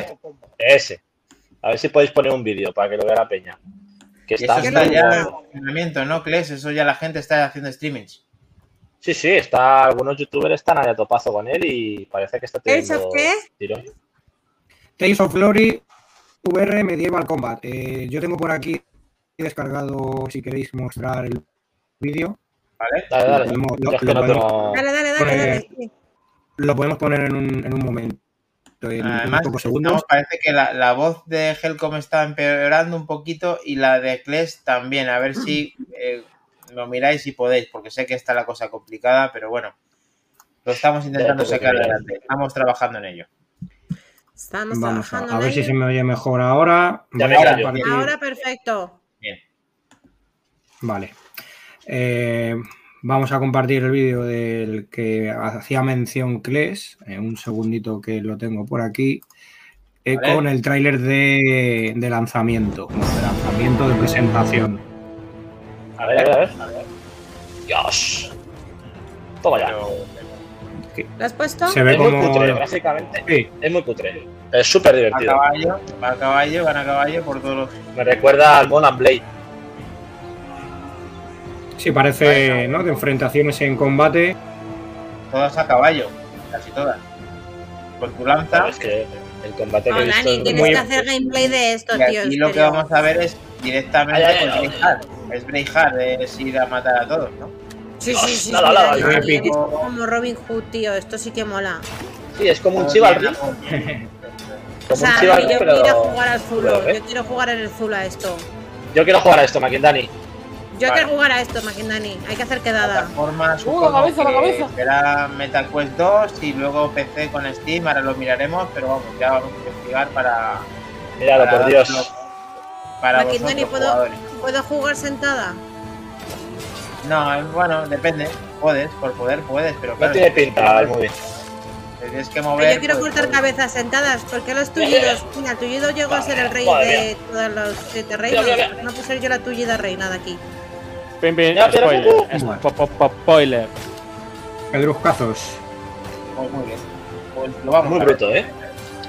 ese. Ese. A ver si podéis poner un vídeo para que lo vea la peña. Que está eso está ya en funcionamiento, ¿no, Kles? Eso ya la gente está haciendo streamings. Sí, sí, está, algunos youtubers están ahí a topazo con él y parece que está ¿Tales teniendo of qué? Tales of Glory VR Medieval Combat. Eh, yo tengo por aquí descargado, si queréis mostrar el vídeo. ¿Vale? Dale, dale. Lo podemos- lo no. Dale, dale, dale, dale. sí. Lo podemos poner en un, en un momento. En Además, unos pocos segundos. estamos- parece que la, la voz de Helcom está empeorando un poquito y la de Kles también. A ver si eh, lo miráis si podéis, porque sé que está la cosa complicada, pero bueno, lo estamos intentando sacar adelante. Estamos trabajando en ello. Estamos Vamos a, trabajando a ver si ello. se me oye mejor ahora. Compartir- Ahora perfecto. Vale. Eh, vamos a compartir el vídeo del que hacía mención Kles. eh, un segundito que lo tengo por aquí. eh, Vale. Con el tráiler de, de lanzamiento. de lanzamiento de presentación. A ver, a ver, a ver. Dios. Toma ya. ¿Lo has puesto? Se ve Es muy como. cutre, gráficamente. Sí, Es muy cutre. Es súper A divertido. caballo, va a caballo, van a caballo por todos los. Me recuerda al Monan Blade. Sí, parece ¿no? de enfrentaciones en combate. Todas a caballo, casi todas. Con tu lanza. Sabes que el combate que No, he visto Dani, es tienes muy- que hacer gameplay de esto, Y tío. en lo que vamos a ver es directamente Ay, ay, con ay. Es Braveheart, es ir a matar a todos, ¿no? Sí, sí, sí. Sí, eres como Robin Hood, tío. Esto sí que mola. Sí, es como un bien, O [LAUGHS] Como un sea, chivalry, yo pero... quiero jugar al Zulo. Yo quiero jugar en el Zulo a esto. Yo quiero jugar a esto, Makindani. Yo Vale. quiero jugar a esto, Makindani. Hay que hacer quedada. plataforma, ¡Uh, la cabeza, la que cabeza! será MetaQuest 2 y luego PC con Steam, ahora lo miraremos, pero vamos, ya vamos a investigar para, Míralo, para por Dios. para vosotros ¿puedo. ¿puedo jugar sentada? No, bueno, depende, puedes, por poder puedes, pero No claro, tiene pinta movie. te tienes que Pero mover. yo quiero pues, cortar pues, cabezas sentadas. ¿Por qué los tullidos? [LAUGHS] Mira, el tullido llegó a ser el rey de todos los siete reinos. Mira, mira, mira. No puedo ser yo la tullida reina de aquí. Pim, pim, spoiler. Bueno. Spo- po- po- Spoiler. Pedruscazos. pues muy bien. Pues lo vamos Muy a ver. bruto, ¿eh?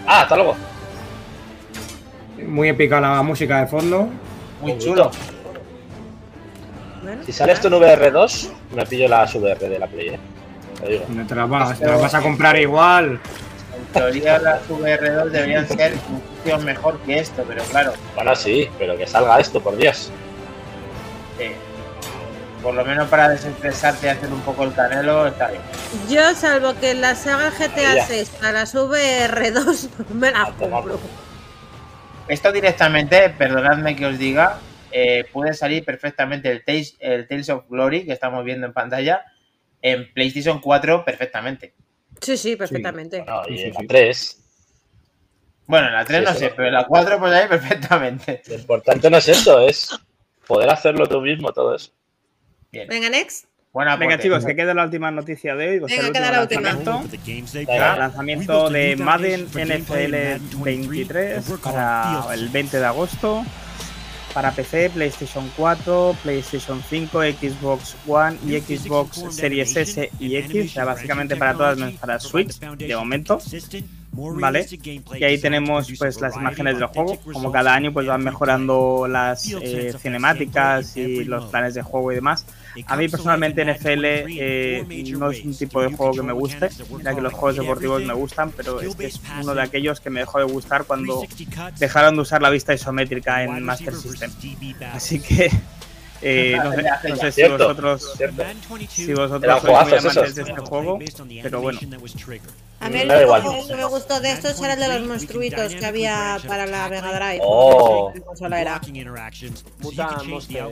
Ah, hasta luego. Muy épica la música de fondo. Muy Muy chulo. Bueno, Si sale esto en VR2, me pillo la VR de la Play, ¿eh? Te digo. Te las vas, te las vas a comprar igual. En teoría las VR2 deberían ser mejor que esto, pero claro, Bueno, sí, pero que salga esto, por Dios. eh, por lo menos para desestresarte y hacer un poco el canelo, está bien. Yo, salvo que en la saga GTA Ahí ya. 6 para las [LAUGHS] VR2 me la A tomar compro. Esto directamente, perdonadme que os diga, eh, puede salir perfectamente el Tales, el Tales of Glory que estamos viendo en pantalla en PlayStation 4 perfectamente. Sí, sí, perfectamente. Bueno, y en la 3. Bueno, en la 3 Sí, no sé, pero en la 4 pues ahí [LAUGHS] perfectamente. Lo importante no es eso, es poder hacerlo tú mismo, todo eso. Bien. Venga, next. Buena Venga, aporte. chicos, que quede la última noticia de hoy. Venga, queda la última. lanzamiento. Venga. Lanzamiento de Madden NFL 23 para el 20 de agosto. Para PC, PlayStation 4, PlayStation 5, Xbox One y Xbox Series S y X. O sea, básicamente para todas menos para Switch, de momento. ¿Vale? Y ahí tenemos pues las imágenes del juego. Como cada año pues van mejorando las eh, cinemáticas y los planes de juego y demás. A mí personalmente NFL eh, no es un tipo de juego que me guste. Mira que los juegos deportivos me gustan, pero este es uno de aquellos que me dejó de gustar cuando dejaron de usar la vista isométrica en Master System. Así que Eh, no sé, no sé si Cierto, vosotros, cierto. si vosotros sois muy amantes esos. de este juego, pero bueno. A mí el da juego que me gustó de estos era el de los monstruitos que había para la Mega Drive. Oh. ¿Qué consola era? Monster.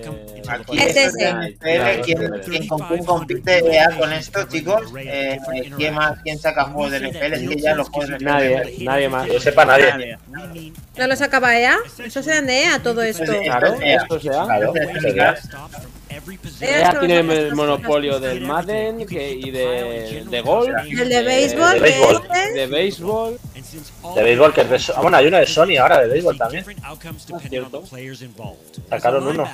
Aquí Es ese. en tele, ¿Quién, quién, con quién compite con esto, chicos? Eh, ¿quién, más, ¿Quién saca juegos de NFL? Es que ya los juegos de NFL. Nadie, nadie más. Que yo sepa nadie. ¿No lo sacaba EA? Eso eran de EA todo esto. Esto es Claro, esto sea. Claro, sería. EA Ya solo tiene el monopolio del Madden que- y de, de golf. El de béisbol, de béisbol. que este, De béisbol. De béisbol, que es de So- ah, bueno, hay una de Sony ahora de béisbol también. Cierto. Sacaron uno.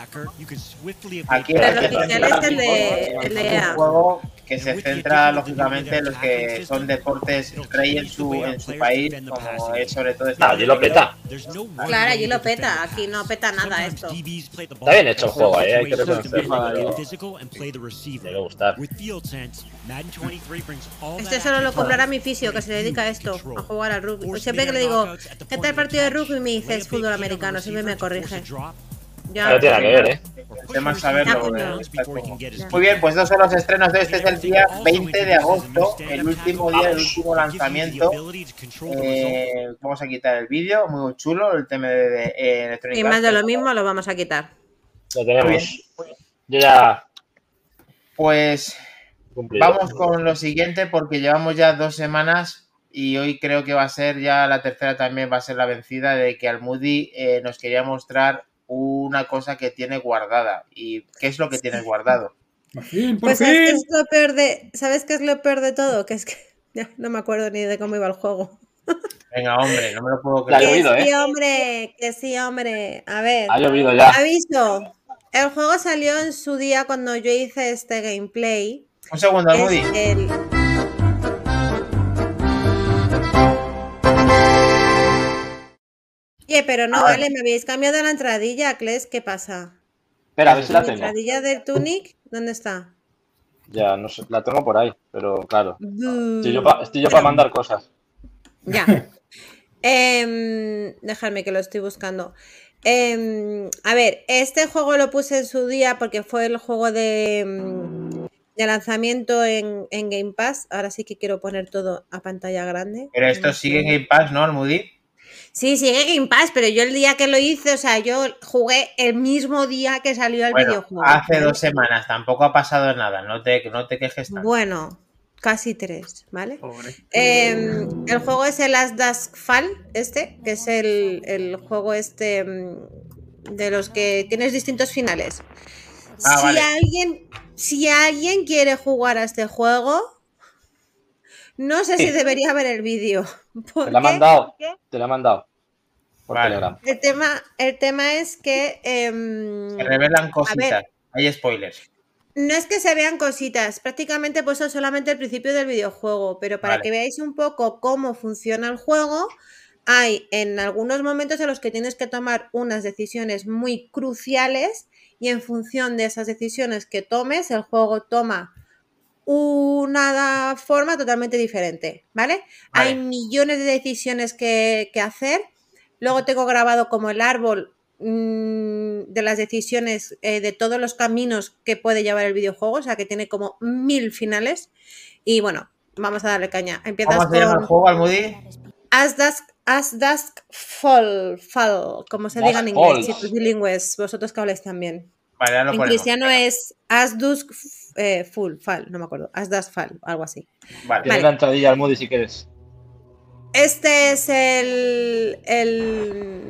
Aquí Pero aquí el es el de, el de un juego que se centra lógicamente en los que son deportes rey en su, en su país, como es sobre todo No, allí lo peta. Claro, allí lo peta. Aquí no peta nada esto. Está bien hecho el juego, eh, hay que reconocerlo. Gustar. Este solo lo comprará mi fisio que se dedica a esto, a jugar al rugby. Siempre que le digo, ¿qué tal el partido de rugby? Me dice, es fútbol americano, siempre me corrige. Ya, No tiene nada que ver, eh. El tema es saberlo. Eh, Muy bien, pues estos son los estrenos de este es el día 20 de agosto, el último día, el último lanzamiento. Eh, vamos a quitar el vídeo, muy chulo, el tema de, de eh, Y más de lo mismo lo vamos a quitar. Lo tenemos. Ya Pues cumplido. vamos con lo siguiente porque llevamos ya dos semanas y hoy creo que va a ser ya la tercera también va a ser la vencida de que Almudi eh, nos quería mostrar una cosa que tiene guardada. ¿Y qué es lo que tienes guardado? Por fin, por Pues ¿sabes qué fin. es lo peor de, ¿sabes qué es lo peor de todo? Que es que [LAUGHS] ya no me acuerdo ni de cómo iba el juego. Venga, hombre, no me lo puedo creer. Ha llovido, que sí, ¿eh? hombre, que sí, hombre. A ver, Ha llovido ya. aviso. El juego salió en su día cuando yo hice este gameplay. Un segundo, Es Almudi. el... Oye, pero no Ah. vale, me habéis cambiado la entradilla, Cles, ¿qué pasa? Espera, a ver si la ¿La tengo. entradilla del Tunic? ¿Dónde está? Ya, no sé, la tengo por ahí, pero claro. Estoy yo para mandar cosas. Ya. [LAUGHS] Em, dejadme que lo estoy buscando. Em, a ver, este juego lo puse en su día porque fue el juego de, mm, de lanzamiento en, en Game Pass. Ahora sí que quiero poner todo a pantalla grande. Pero esto sigue en Game Pass, ¿no, Almudi? Sí, sigue Game Pass, pero yo el día que lo hice, o sea, yo jugué el mismo día que salió el Bueno, videojuego. hace dos semanas, tampoco ha pasado nada, no te, no te quejes tanto. Bueno, casi tres, ¿vale? Pobre. Eh, el juego es el As Dusk Fall, este, que es el, el juego este mm, de los que tienes distintos finales. Ah, si vale. alguien, si alguien quiere jugar a este juego, no sé si debería ver el vídeo. Te he porque mandado. Te la he mandado. Por Vale. Telegram. El tema, el tema es que em, Se revelan cositas, hay spoilers. No es que se vean cositas, prácticamente he puesto solamente el principio del videojuego, pero para Vale. que veáis un poco cómo funciona el juego, hay en algunos momentos en los que tienes que tomar unas decisiones muy cruciales y en función de esas decisiones que tomes, el juego toma una forma totalmente diferente, ¿vale? Vale. Hay millones de decisiones que, que hacer. Luego tengo grabado como el árbol de las decisiones eh, de todos los caminos que puede llevar el videojuego, o sea que tiene como mil finales. Y bueno, vamos a darle caña. Empiezas ¿Cómo se llama el con juego, Almudi? As Dusk, As Dusk Fall, Fall, como se diga en inglés, Falls. chicos bilingües, vosotros que habláis también. Vale, ya lo en ponemos. cristiano es As Dusk eh, Full, Fall, no me acuerdo, As Dusk Fall, algo así. Vale. Tienes Vale. la entradilla al Moody si quieres. Este es el, el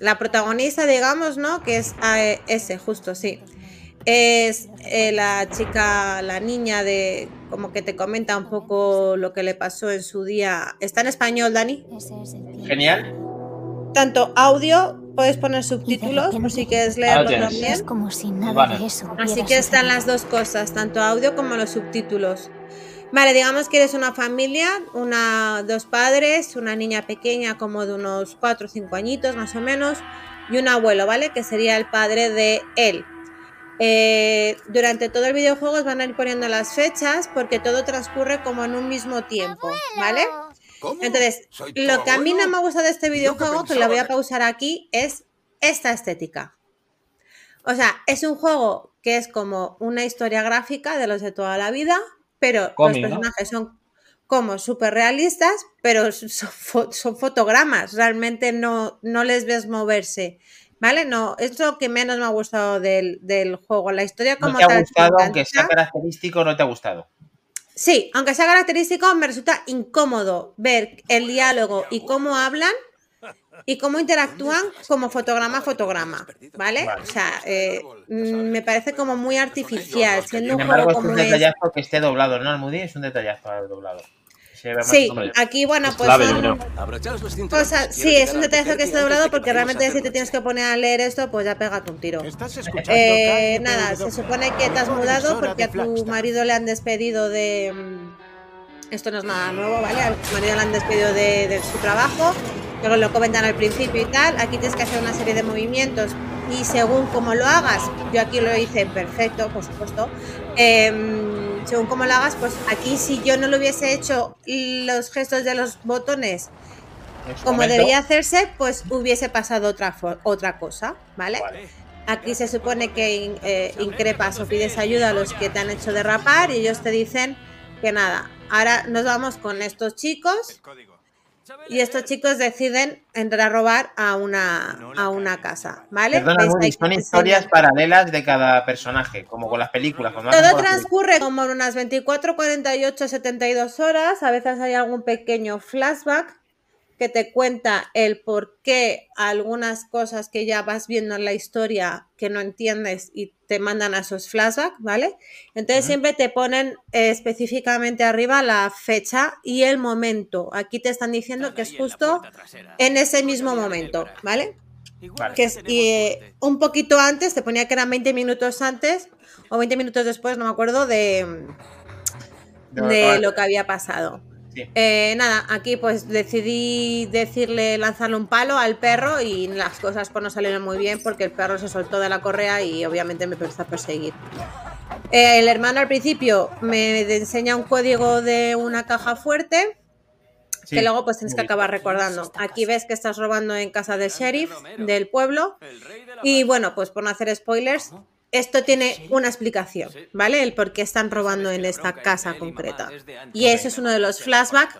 la protagonista, digamos, ¿no? Que es eh, ese, justo, sí. Es eh, la chica, la niña de, como que te comenta un poco lo que le pasó en su día. ¿Está en español, Dani? Genial. Tanto audio, puedes poner subtítulos por si quieres leerlo tienes. también. Es como si nada Vale. de eso Así que están las dos cosas, tanto audio como los subtítulos. Vale, digamos que eres una familia, una, dos padres, una niña pequeña como de unos 4 o 5 añitos más o menos, y un abuelo, ¿vale? Que sería el padre de él. Eh, durante todo el videojuego os van a ir poniendo las fechas porque todo transcurre como en un mismo tiempo, ¿vale? Entonces, lo que a mí no me gusta de este videojuego, que lo voy a pausar aquí, es esta estética. O sea, es un juego que es como una historia gráfica de los de toda la vida, pero los ¿no? personajes son como súper realistas, pero son, fo- son fotogramas, realmente no, no les ves moverse. ¿Vale? No, es lo que menos me ha gustado del, del juego. La historia No como te ha tal. gustado, aunque sea característico, no te ha gustado. Sí, aunque sea característico, me resulta incómodo ver el diálogo y cómo hablan y cómo interactúan como fotograma a fotograma, ¿vale? Vale. O sea, eh, mm, me parece como muy artificial, siendo Sin un juego embargo, es como un es. detallazo que esté doblado, ¿no? Almudí es un detallazo el doblado. Sí, aquí, bueno, Es pues clave, son cosas. Quiero Sí, es un a detallazo que antes doblado porque realmente si te tienes que poner a leer esto, pues ya pégate un tiro. ¿Estás escuchando? Eh, nada, se supone que te has mudado porque a tu marido le han despedido de... mm, Esto no es nada nuevo, ¿vale? A tu marido le han despedido de, de su trabajo, luego lo comentan al principio y tal. Aquí tienes que hacer una serie de movimientos y según cómo lo hagas, yo aquí lo hice perfecto, por supuesto. em, según cómo lo hagas, pues aquí si yo no lo hubiese hecho los gestos de los botones como momento, debía hacerse, pues hubiese pasado otra, otra cosa, ¿vale? Vale. Aquí se supone que in- eh, increpas o pides ayuda a los que te han hecho derrapar y ellos te dicen que nada, ahora nos vamos con estos chicos y estos chicos deciden entrar a robar a una, a una casa, ¿vale? Perdona, son historias enseñan. paralelas de cada personaje, como con las películas. Todo transcurre como en unas 24, 48, 72 horas. A veces hay algún pequeño flashback que te cuenta el por qué algunas cosas que ya vas viendo en la historia que no entiendes y te mandan a esos flashbacks, ¿vale? Entonces siempre te ponen eh, específicamente arriba la fecha y el momento. Aquí te están diciendo que es justo en ese mismo momento, ¿vale? Vale. que es y, eh, un poquito antes, te ponía que eran 20 minutos antes o 20 minutos después, no me acuerdo, de, De- de lo que había pasado. Sí. Eh, nada, aquí pues decidí decirle, lanzarle un palo al perro y las cosas pues no salieron muy bien porque el perro se soltó de la correa y obviamente me empezó a perseguir. Eh, el hermano al principio me enseña un código de una caja fuerte Sí. que luego pues tienes que acabar recordando. Aquí ves que estás robando en casa del sheriff del pueblo y bueno, pues por no hacer spoilers, esto tiene una explicación, ¿vale? El por qué están robando en esta casa concreta. Y eso es uno de los flashbacks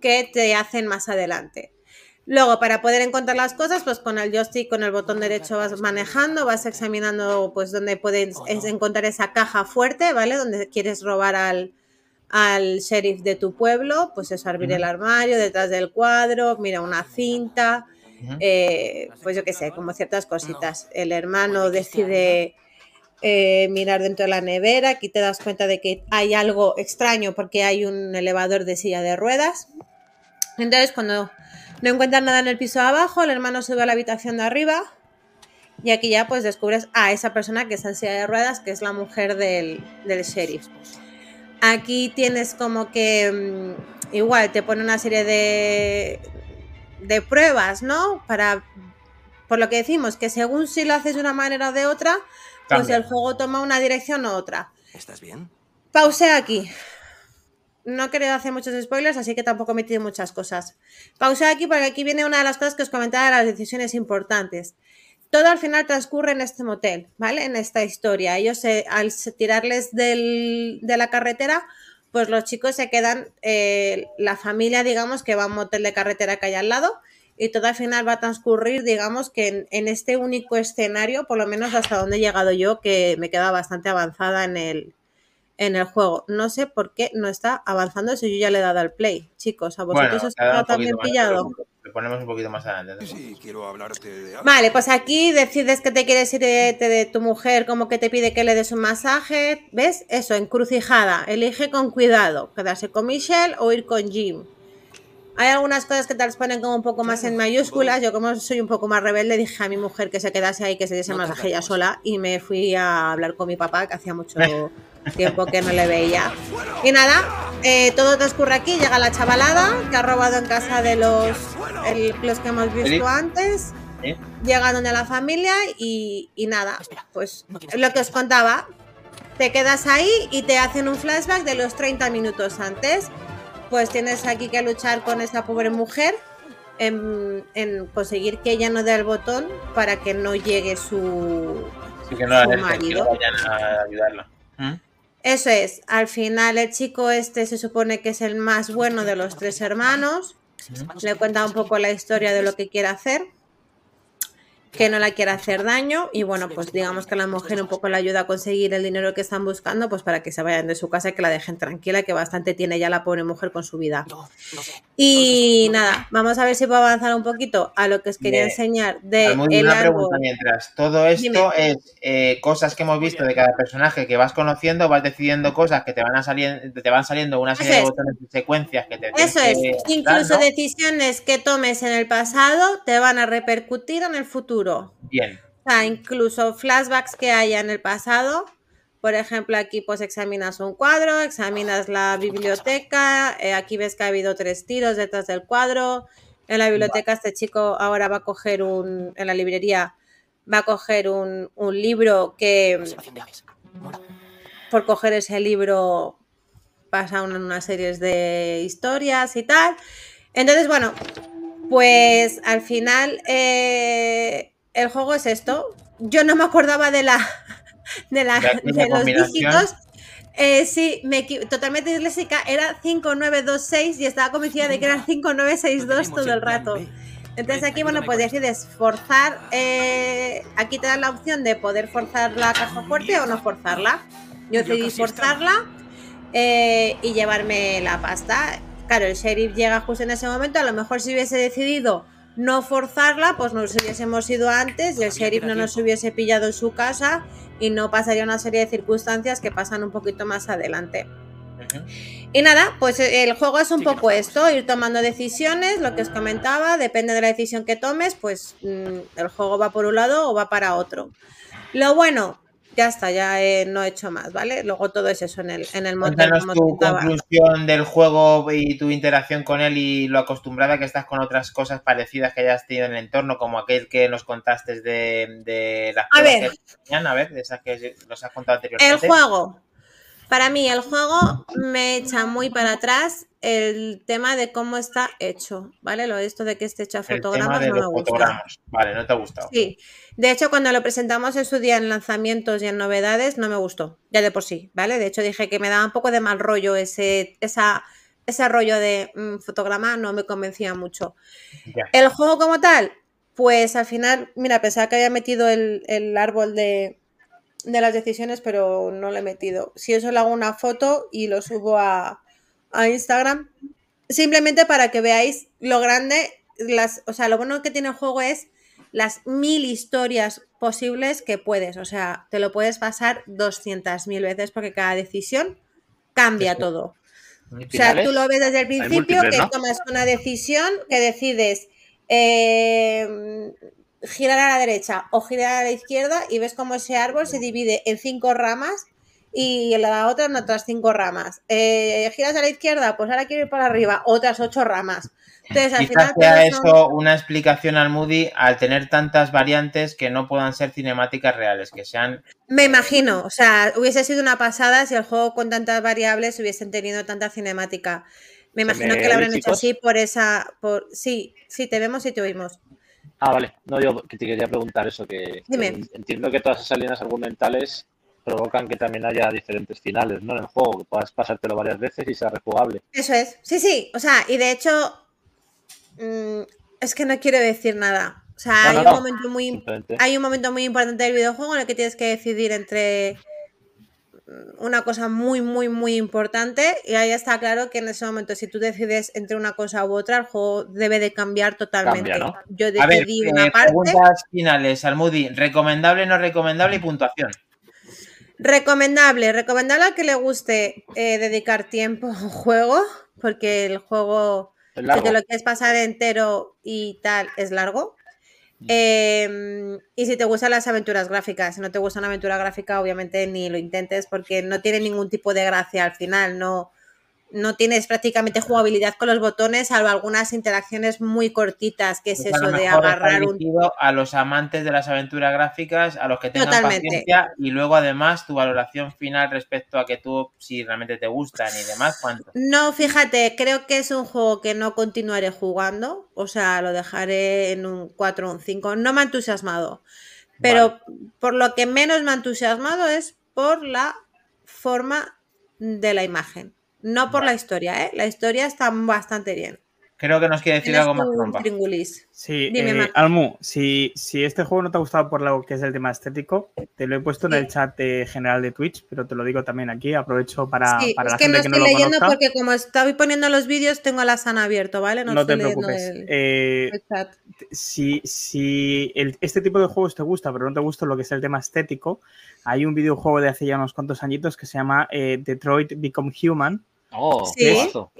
que te hacen más adelante. Luego, para poder encontrar las cosas, pues con el joystick, con el botón derecho vas manejando, vas examinando pues dónde puedes es- encontrar esa caja fuerte, ¿vale? Donde quieres robar al, al sheriff de tu pueblo, pues eso, abrir el armario, detrás del cuadro, mira una cinta, eh, pues yo qué sé, como ciertas cositas. El hermano decide eh, mirar dentro de la nevera, aquí te das cuenta de que hay algo extraño porque hay un elevador de silla de ruedas. Entonces, cuando no encuentras nada en el piso de abajo, el hermano sube a la habitación de arriba y aquí ya pues descubres a esa persona que está en silla de ruedas, que es la mujer del, del sheriff. Aquí tienes como que mm, igual te pone una serie de, de pruebas, ¿no? Para, por lo que decimos, que según si lo haces de una manera o de otra, pues el juego toma una dirección u otra. ¿Estás bien? Pause aquí. No he querido hacer muchos spoilers, así que tampoco he metido muchas cosas. Pause aquí porque aquí viene una de las cosas que os comentaba de las decisiones importantes. Todo al final transcurre en este motel, ¿vale? En esta historia. Ellos, se- al tirarles del- de la carretera, pues los chicos se quedan, eh, la familia, digamos, que va a un motel de carretera que hay al lado, y todo al final va a transcurrir, digamos, que en, en este único escenario, por lo menos hasta donde he llegado yo, que me queda bastante avanzada en el, en el juego. No sé por qué no está avanzando si yo ya le he dado al play. Chicos, ¿a vosotros Bueno, os ha también más, pillado? Lo ponemos un poquito más adelante. ¿no? Sí, quiero hablarte de algo. Vale, pues aquí decides que te quieres ir de, de- de tu mujer, como que te pide que le des un masaje. ¿Ves? Eso, encrucijada. Elige con cuidado. Quedarse con Michelle o ir con Jim. Hay algunas cosas que te las ponen como un poco más en mayúsculas. Yo como soy un poco más rebelde, dije a mi mujer que se quedase ahí, que se diese No masaje ella sola. Y me fui a hablar con mi papá, que hacía mucho [LAUGHS] tiempo que no le veía. Y nada, eh, todo transcurre aquí. Llega la chavalada que ha robado en casa de los, el- los que hemos visto antes. ¿Sí? Llega donde la familia y, y nada, pues lo que os contaba. Te quedas ahí y te hacen un flashback de los 30 minutos antes. Pues tienes aquí que luchar con esa pobre mujer en, en conseguir que ella no dé el botón para que no llegue su, Sí, que no su que marido. vayan a ayudarla. ¿Mm? Eso es, al final el chico este se supone que es el más bueno de los tres hermanos. Le cuenta un poco la historia de lo que quiere hacer, que no la quiere hacer daño y bueno, pues digamos que la mujer un poco le ayuda a conseguir el dinero que están buscando, pues para que se vayan de su casa y que la dejen tranquila, que bastante tiene ya la pobre mujer con su vida. Y nada, vamos a ver si puedo avanzar un poquito a lo que os quería Me- enseñar de el una árbol. pregunta mientras. Todo esto Dime. es eh, cosas que hemos visto de cada personaje que vas conociendo, vas decidiendo cosas que te van a salir, te van saliendo una serie Eso de es. botones y secuencias que te Eso es, que incluso dar, ¿no? decisiones que tomes en el pasado te van a repercutir en el futuro. Bien. O sea, incluso flashbacks que haya en el pasado. Por ejemplo, aquí pues examinas un cuadro, examinas la biblioteca, eh, aquí ves que ha habido tres tiros detrás del cuadro. En la biblioteca este chico ahora va a coger un, en la librería, va a coger un, un libro que por coger ese libro pasa una, una serie de historias y tal. Entonces, bueno, pues al final eh, el juego es esto. Yo no me acordaba de la [LAUGHS] de, la, [LAUGHS] De los dígitos. Eh, sí, me totalmente disléxica. Era 5926 y estaba convencida de que era 5962 todo el rato. Entonces aquí, bueno, pues decides forzar, eh, aquí te dan la opción de poder forzar la caja fuerte o no forzarla. Yo decidí forzarla eh, y llevarme la pasta. Claro, el sheriff llega justo en ese momento, a lo mejor si hubiese decidido no forzarla, pues nos hubiésemos ido antes y el sheriff no nos hubiese pillado en su casa y no pasaría una serie de circunstancias que pasan un poquito más adelante. Y nada, pues eh, el juego es un poco esto, ir tomando decisiones, lo que os comentaba, depende de la decisión que tomes, pues mm, el juego va por un lado o va para otro. Lo bueno, ya está, ya eh, no he hecho más, ¿vale? Luego todo es eso en el, en el Cuéntanos como tu conclusión del juego y tu interacción con él y lo acostumbrada que estás con otras cosas parecidas que hayas tenido en el entorno, como aquel que nos contaste de, de las A ver. que a ver, de esas que nos has contado El anteriormente. juego. Para mí, el juego me echa muy para atrás el tema de cómo está hecho, ¿vale? Lo de esto de que esté hecho a fotogramas de no me gusta. fotogramas. Vale, no te ha gustado. Sí, de hecho cuando lo presentamos en su día en lanzamientos y en novedades no me gustó, ya de por sí, ¿vale? De hecho dije que me daba un poco de mal rollo ese, esa, ese rollo de mm, fotograma, no me convencía mucho. Ya. El juego como tal, pues al final, mira, pensaba que había metido el, el árbol de, de las decisiones, pero no lo he metido. Si eso le hago una foto y lo subo a, a Instagram, simplemente para que veáis lo grande, las, o sea, lo bueno que tiene el juego es las mil historias posibles que puedes, o sea, te lo puedes pasar 200.000 veces porque cada decisión cambia todo. ¿Hay O sea, tú lo ves desde el principio que ¿no? tomas una decisión que decides eh, girar a la derecha o girar a la izquierda y ves cómo ese árbol se divide en cinco ramas y la otra en otras cinco ramas. Eh, giras a la izquierda, pues ahora quiero ir para arriba, otras ocho ramas. Entonces, al Quizás final, sea eso- una explicación al Moody al tener tantas variantes que no puedan ser cinemáticas reales, que sean Me imagino, o sea, hubiese sido una pasada si el juego con tantas variables hubiesen tenido tanta cinemática. Me ¿Se imagino que lo habrán hecho así por esa, por sí, sí, te vemos y te oímos. Ah, vale. No, yo que te quería preguntar eso, que Dime. entiendo que todas esas líneas argumentales provocan que también haya diferentes finales, ¿no? En el juego, que puedas pasártelo varias veces y sea rejugable. Eso es, sí, sí, o sea, y de hecho, mm, es que no quiero decir nada. O sea, No, hay no, un no. momento muy, hay un momento muy importante del videojuego en el que tienes que decidir entre una cosa muy, muy, muy importante y ahí está claro que en ese momento si tú decides entre una cosa u otra, el juego debe de cambiar totalmente. ¿no? Yo A ver, decidí eh, una parte. preguntas finales al Moody. ¿Recomendable, no recomendable y puntuación? Recomendable, recomendable al que le guste eh, dedicar tiempo a un juego, porque el juego, si te lo quieres pasar entero y tal, es largo. Eh, y si te gustan las aventuras gráficas, si no te gusta una aventura gráfica, obviamente ni lo intentes porque no tiene ningún tipo de gracia al final, no, no tienes prácticamente jugabilidad con los botones, salvo algunas interacciones muy cortitas, que es Pues eso de agarrar un a los amantes de las aventuras gráficas, a los que tengan Totalmente. paciencia y luego además tu valoración final respecto a que tú, si realmente te gustan y demás, ¿cuánto? No, fíjate, creo que es un juego que no continuaré jugando, o sea, lo dejaré en un 4 o un 5. No me ha entusiasmado, Pero por lo que menos me ha entusiasmado es por la forma de la imagen, no por la historia, ¿eh? La historia está bastante bien. Creo que nos quiere decir algo más trompa. tringulis. Sí, Dime, eh. Almu, si, si este juego no te ha gustado por lo que es el tema estético, te lo he puesto en el chat eh, general de Twitch, pero te lo digo también aquí, aprovecho para, Sí, para es la que gente no que estoy no lo leyendo conozca. porque como estoy poniendo los vídeos tengo la sana abierto, ¿vale? No, No te estoy leyendo preocupes. el- Eh, el chat. si si el- este tipo de juegos te gusta, pero no te gusta lo que es el tema estético, hay un videojuego de hace ya unos cuantos añitos que se llama eh, Detroit Become Human. Oh, Sí. qué guazo.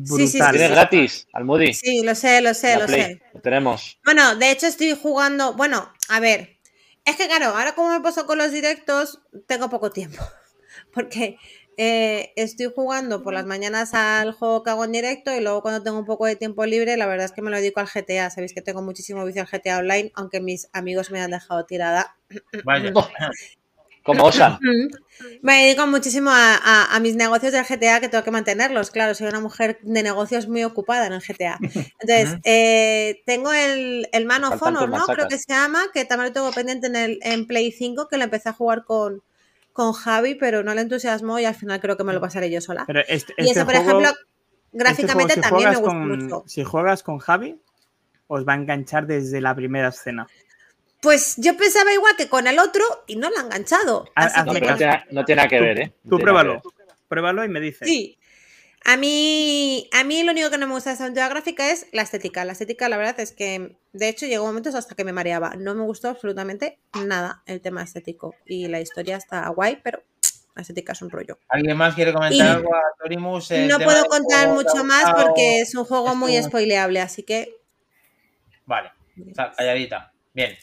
Brutal. Sí, sí, Brutal. Tienes gratis, Almudi. Sí, lo sé, lo sé, La lo Play. sé. Lo tenemos. Bueno, de hecho estoy jugando, bueno, a ver, es que claro, ahora como me paso con los directos, tengo poco tiempo, [LAUGHS] porque eh, estoy jugando por las mañanas al juego que hago en directo y luego cuando tengo un poco de tiempo libre, la verdad es que me lo dedico al GTA, sabéis que tengo muchísimo vicio al GTA Online, aunque mis amigos me han dejado tirada. Vaya. [LAUGHS] [LAUGHS] Como Osan. Mm. [LAUGHS] Me dedico muchísimo a, a- a mis negocios del GTA que tengo que mantenerlos. Claro, soy una mujer de negocios muy ocupada en el GTA. [LAUGHS] Entonces, eh, tengo el, el Man of Honor, ¿no? Creo que se llama, que también lo tengo pendiente en, el, en Play 5, que lo empecé a jugar con, con Javi, pero no le entusiasmó y al final creo que me lo pasaré yo sola. Pero este, y este ese, por juego- ejemplo, este gráficamente juego, si también me gusta con- mucho. Si juegas con Javi, os va a enganchar desde la primera escena. Pues yo pensaba igual que con el otro y no lo ha enganchado. Ha- Así hazme No, que- pero no tiene, no tiene nada que ver, ¿eh? No Tú pruébalo. ver. Pruébalo y me dices. Sí. A mí, a mí lo único que no me gusta de esta aventura gráfica es la estética. La estética, la verdad es que, de hecho, llegó momentos hasta que me mareaba. No me gustó absolutamente nada el tema estético. Y la historia está guay, pero la estética es un rollo. ¿Alguien más quiere comentar Y- algo a Torimus? El No tema puedo contar juego, ¿te ha mucho más porque es un juego muy spoileable, así que Vale, está calladita. Bien.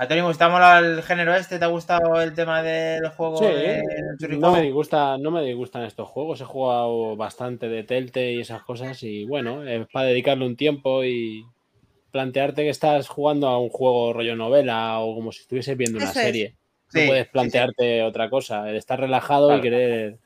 A Torimus, ¿te ha molado el género este? ¿Te ha gustado el tema del juego Sí, de no me, disgusta, no me disgustan estos juegos. He jugado bastante de Telltale y esas cosas. Y bueno, es para dedicarle un tiempo y plantearte que estás jugando a un juego rollo novela o como si estuvieses viendo una Eso serie. No puedes sí, plantearte otra cosa. el Estar relajado Claro. y querer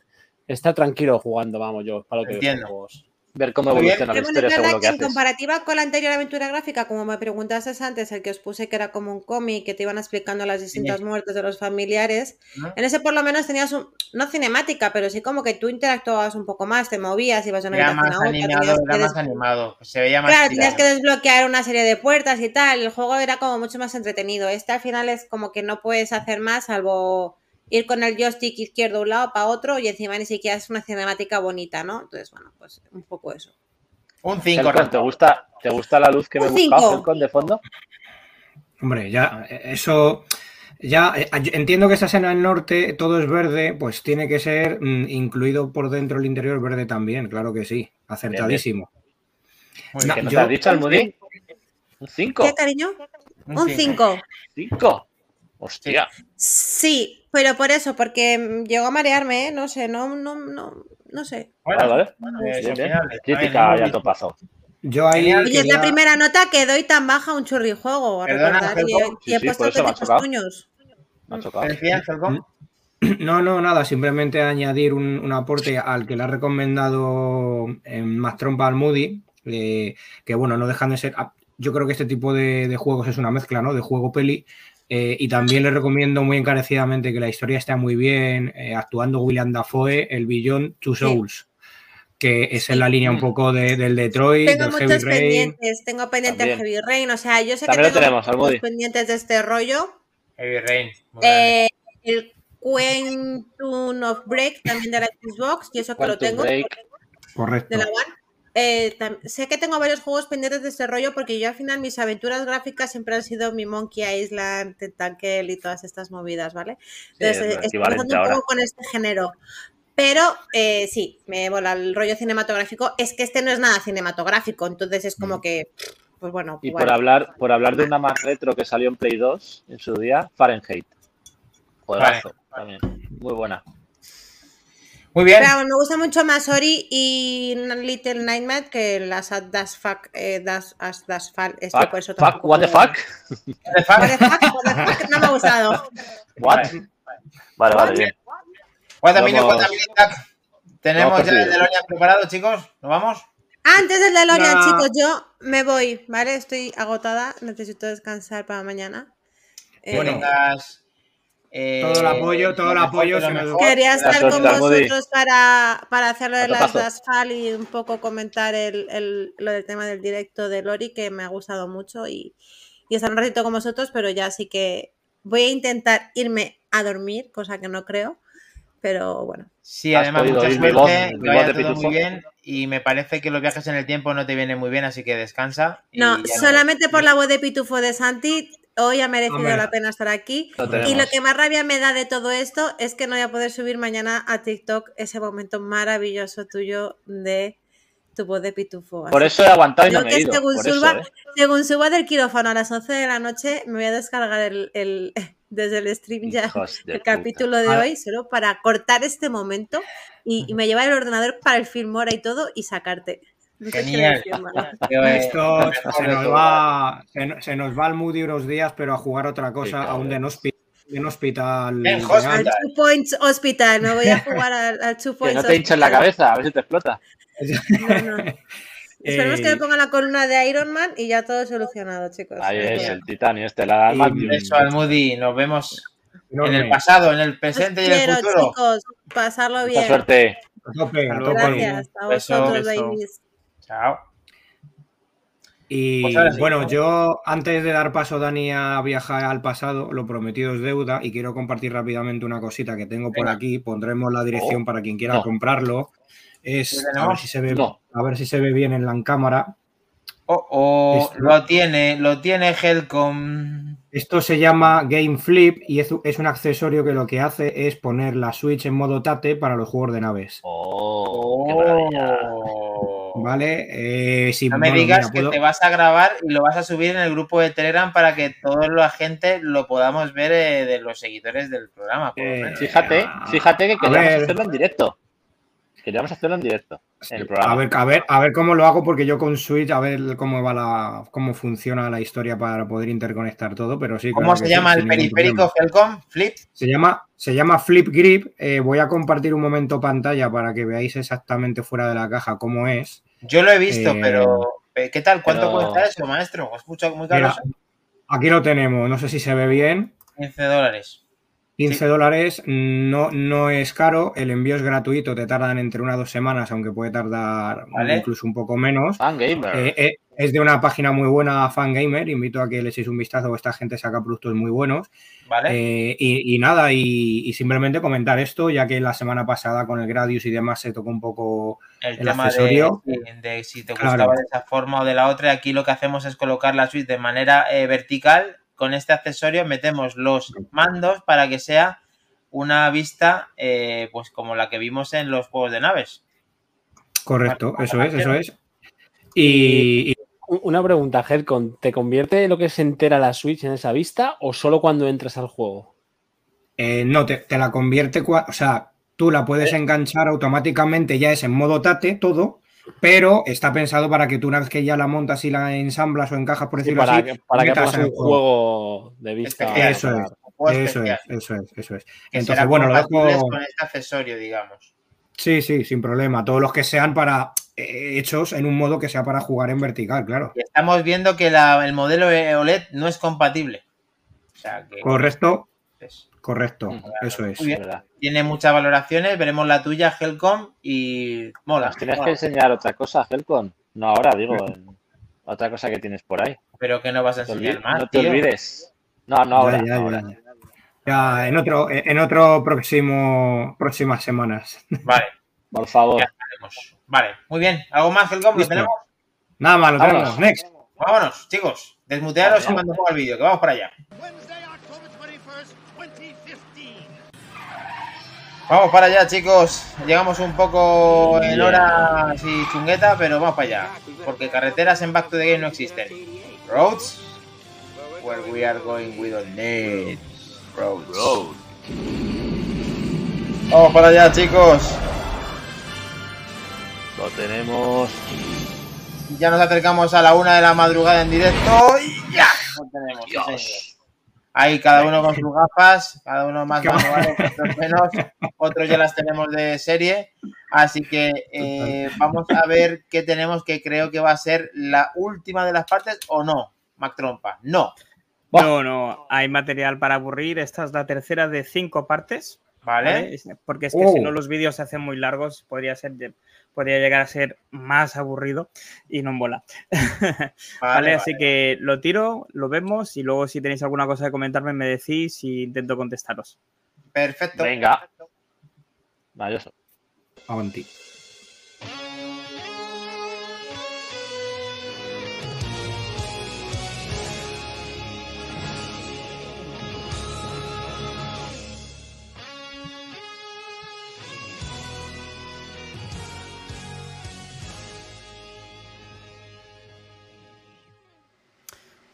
estar tranquilo jugando, vamos yo, para lo que veo Entiendo. juegos. Ver cómo evoluciona la historia según lo que en haces. comparativa con la anterior aventura gráfica, como me preguntaste antes, el que os puse que era como un cómic, que te iban explicando las distintas muertes de los familiares, en ese por lo menos tenías un, no cinemática, pero sí como que tú interactuabas un poco más, te movías, ibas de una Era habitación más a otra, animado, tenías era más des- animado. Se veía más Claro, tenías que desbloquear una serie de puertas y tal, el juego era como mucho más entretenido. Este al final es como que no puedes hacer más salvo ir con el joystick izquierdo de un lado para otro y encima ni siquiera es una cinemática bonita, ¿no? Entonces, bueno, pues un poco eso. Un 5, Helcon, ¿te gusta, ¿Te gusta la luz que me he Un buscado, cinco. Helcon, de fondo? Hombre, ya, eso. Ya eh, entiendo que esta escena en norte todo es verde, pues tiene que ser mm, incluido por dentro el interior verde también, claro que sí, acertadísimo. Muy No, ¿Qué nos yo- has dicho, Almudí? ¿Un 5? ¿Qué, cariño? Un 5. ¿Cinco? Hostia. Sí, pero por eso, porque mm, llegó a marearme, ¿eh? No sé, no, no, no, no sé. Vale, vale. Bueno, Bien. Crítica ya. Yo ahí. Oye, es la primera nota que doy tan baja a un churrijuego, a recordar. Y y he Sí, puesto chocado. puños. Me. [CLEARS THROAT] No, no, nada, simplemente añadir un, un aporte al que le ha recomendado en Más Trompa al Moody, eh, que bueno, no dejan de ser. ah, Yo creo que este tipo de, de juegos es una mezcla, ¿no? De juego-peli. Eh, y también le recomiendo muy encarecidamente que la historia está muy bien, eh, actuando William Dafoe, el Beyond Two Souls, que es en la línea un poco de- del Detroit, Tengo del Heavy muchos Rain. pendientes, tengo pendiente el. Heavy Rain, o sea, yo sé También que tengo tenemos, muchos pendientes de este rollo. Heavy Rain. Eh, el Quantum of Break también de la Xbox, y eso que lo tengo, Break. Correcto. de la One. Eh, sé que tengo varios juegos pendientes de este rollo porque yo al final mis aventuras gráficas siempre han sido mi Monkey Island, Tentacle y todas estas movidas, ¿vale? Entonces, es lo eh, estoy empezando un poco con este género. Pero eh, sí, me mola el rollo cinematográfico. Es que este no es nada cinematográfico, entonces es como que, pues bueno. Y por hablar, por hablar de una más retro que salió en Play 2 en su día, Fahrenheit. Juegazo, también. Muy buena. Muy bien. Pero me gusta mucho más Ori y Little Nightmare que las As Das Fuck, eh, Das, As Das Fall. Este, Fuck, por eso fuck, what the fuck? What the fuck, what the fuck, no me ha gustado. What? Vale, vale, bien. Guatamino, tac. Tenemos ya el. DeLorean preparado, chicos. ¿Nos vamos? Antes del DeLorean, Ya. chicos, yo me voy, ¿vale? Estoy agotada, necesito descansar para mañana. Eh, tengas, eh, Todo el apoyo, todo el apoyo, se me-. Quería estar con vosotros para, para hacerlo de las Abrazo. das Fall y un poco comentar el, el- lo del tema del directo de Lori, que me ha gustado mucho y, y estar un ratito con vosotros, pero ya sí que voy a intentar irme a dormir, cosa que no creo, pero bueno. Sí, además, mucha suerte, voz, que mi vaya todo muy bien y me parece que los viajes en el tiempo no te vienen muy bien, así que descansa. y No, solamente por la voz de Pitufo de Santi, hoy ha merecido Hombre. la pena estar aquí. Lo Y lo que más rabia me da de todo esto es que no voy a poder subir mañana a TikTok ese momento maravilloso tuyo de tu voz de pitufo. Por eso he aguantado y no me que he ido. según, Por eso, suba, ¿eh? según suba del quirófano a las 11 de la noche, me voy a descargar el, el- [LAUGHS] desde el stream ya Hijos de el puta. capítulo de hoy, solo para cortar este momento y, y me llevar el ordenador para el Filmora y todo y sacarte. No Genial. eh, [LAUGHS] Esto se de nos, va, se, no- se nos va el Moody unos días, pero a jugar otra cosa, a un cabrón. Den Hospi- Den Hospital. En. Hospital. Al Two Points Hospital, me voy a [LAUGHS] jugar al, al Two Que Points no te hinches la cabeza, a ver si te explota. No, no. [LAUGHS] Esperemos que Eh, me pongan la columna de Iron Man y ya todo solucionado, chicos. Ahí es, el titanio este, la Y- Almantium. Eso, Almudi, nos vemos en el pasado, en el Os presente y en el quiero, futuro. chicos. Pasarlo Mucha bien. suerte. A tope, a Hasta tope. luego. Gracias a Beso, vosotros, beso. babies. Chao. Y Pues bueno, ¿no? yo antes de dar paso, Dani, a viajar al pasado, lo prometido es deuda y quiero compartir rápidamente una cosita que tengo por Venga. aquí. Pondremos la dirección Oh, para quien quiera no. comprarlo. Es ¿Lo a ver si se ve, No. a ver si se ve bien en la cámara. Oh, oh, Esto- lo tiene, lo tiene Helcom. Esto se llama Game Flip y es, es un accesorio que lo que hace es poner la Switch en modo tate para los juegos de naves. Oh, qué. Oh. ¿Vale? Eh, si, No me bueno, digas mira, que puedo- te vas a grabar y lo vas a subir en el grupo de Telegram para que toda la gente lo podamos ver eh, de los seguidores del programa. por Eh. Fíjate, fíjate que queríamos hacerlo en directo. Queríamos hacerlo en directo. El programa. A ver, a ver, a ver cómo lo hago, porque yo con Switch, a ver cómo va la, cómo funciona la historia para poder interconectar todo, pero sí. ¿Cómo claro se sí, llama sin el periférico. Helcom? ¿Flip? Se llama, se llama Flip Grip. eh, voy a compartir un momento pantalla para que veáis exactamente fuera de la caja cómo es. Yo lo he visto, Eh, pero eh, ¿qué tal? ¿Cuánto pero- cuesta eso, maestro? ¿Os escucho muy caro? Mira, aquí lo tenemos, no sé si se ve bien. 15 dólares. 15 dólares no, no es caro, el envío es gratuito, te tardan entre una o dos semanas, aunque puede tardar Vale. incluso un poco menos. Fangamer. Eh, eh, es de una página muy buena, Fangamer. Invito a que le echéis un vistazo. Esta gente saca productos muy buenos. ¿Vale? Eh, y, y nada, y, y simplemente comentar esto, ya que la semana pasada con el Gradius y demás se tocó un poco. el, el tema accesorio. de, de si te Claro. gustaba de esa forma o de la otra. Aquí lo que hacemos es colocar la suite de manera eh, vertical. Con este accesorio metemos los mandos para que sea una vista eh, pues como la que vimos en los juegos de naves. Correcto, eso es, eso es. Y, y- Una pregunta, Headcon. ¿Te convierte lo que se entera la Switch en esa vista o solo cuando entras al juego? eh, no, te, te la convierte, o sea, tú la puedes enganchar automáticamente, ya es en modo tate todo, pero está pensado para que tú una vez que ya la montas y la ensamblas o encajas, por Sí, decirlo para así, que, para que el un juego de vista. Eso es. Eso es, eso es, eso es. que Entonces, bueno, lo dejo. con este accesorio, digamos. Sí, sí, sin problema. Todos los que sean para eh, hechos en un modo que sea para jugar en vertical, claro. Y estamos viendo que la- el modelo OLED no es compatible. O sea que Correcto, es- correcto, Ujú. eso es. Tiene muchas valoraciones. Veremos la tuya, Helcom, y mola. Nos tienes mola. que enseñar otra cosa, Helcon. No ahora, digo, en- otra cosa que tienes por ahí. Pero que no vas a enseñar más, no te tío. olvides. No, no ahora. Ya, ya, no ya, ahora. ya. Ya, en otro, en otro próximo, próximas semanas. [LAUGHS] Vale, Por favor. ya. Vale, muy bien. ¿Algo más, Helcom? ¿Lo tenemos? Nada más, lo Vámonos. tenemos. Next. Vámonos, chicos. Desmutearos Vale, cuando ponga el vídeo, que vamos para allá. Vamos para allá, chicos. Llegamos un poco en hora así chungueta, pero vamos para allá. Porque carreteras en Back to the Game no existen. Roads, where we are going, we don't need roads. Vamos para allá, chicos. Lo tenemos. Ya nos acercamos a la una de la madrugada en directo y ya lo tenemos. Dios. Ahí cada uno con sus gafas, cada uno más Qué manuales, otros menos, otros ya las tenemos de serie. Así que eh, vamos a ver qué tenemos que creo que va a ser la última de las partes o no, Mac Trompa. No. No, no, hay material para aburrir. Esta es la tercera de cinco partes. Vale. Porque es que si Oh. no los vídeos se hacen muy largos, podría ser podría llegar a ser más aburrido y no mola. [LAUGHS] Vale, así que lo tiro, lo vemos y luego si tenéis alguna cosa que comentarme me decís y intento contestaros. Perfecto. Venga. Maravilloso. Avanti.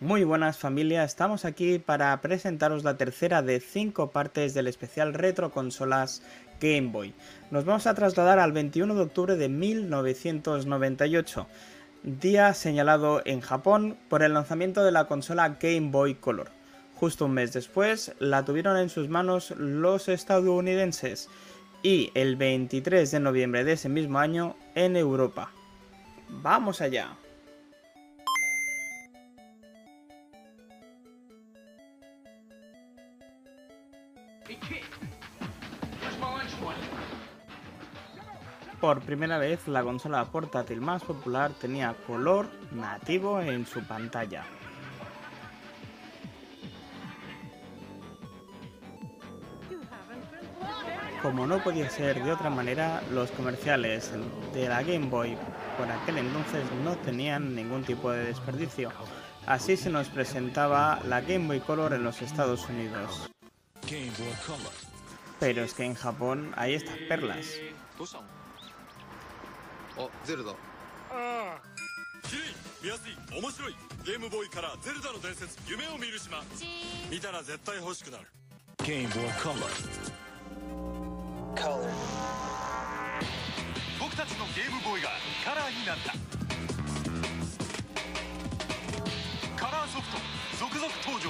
Muy buenas familia, estamos aquí para presentaros la tercera de cinco partes del especial Retro Consolas Game Boy. Nos vamos a trasladar al 21 de octubre de 1998, día señalado en Japón por el lanzamiento de la consola Game Boy Color. Justo un mes después la tuvieron en sus manos los estadounidenses y el 23 de noviembre de ese mismo año en Europa. ¡Vamos allá! Por primera vez, la consola portátil más popular tenía color nativo en su pantalla. Como no podía ser de otra manera, los comerciales de la Game Boy por aquel entonces no tenían ningún tipo de desperdicio. Así se nos presentaba la Game Boy Color en los Estados Unidos. Pero es que en Japón hay estas perlas. あゼルダ。キリン見やすい面白い。ゲームボーイからゼルダの伝説夢を見る島。見たら絶対欲しくなる。Game Boy Color. 僕たちのゲームボーイがカラーになった。カラーソフト続々登場。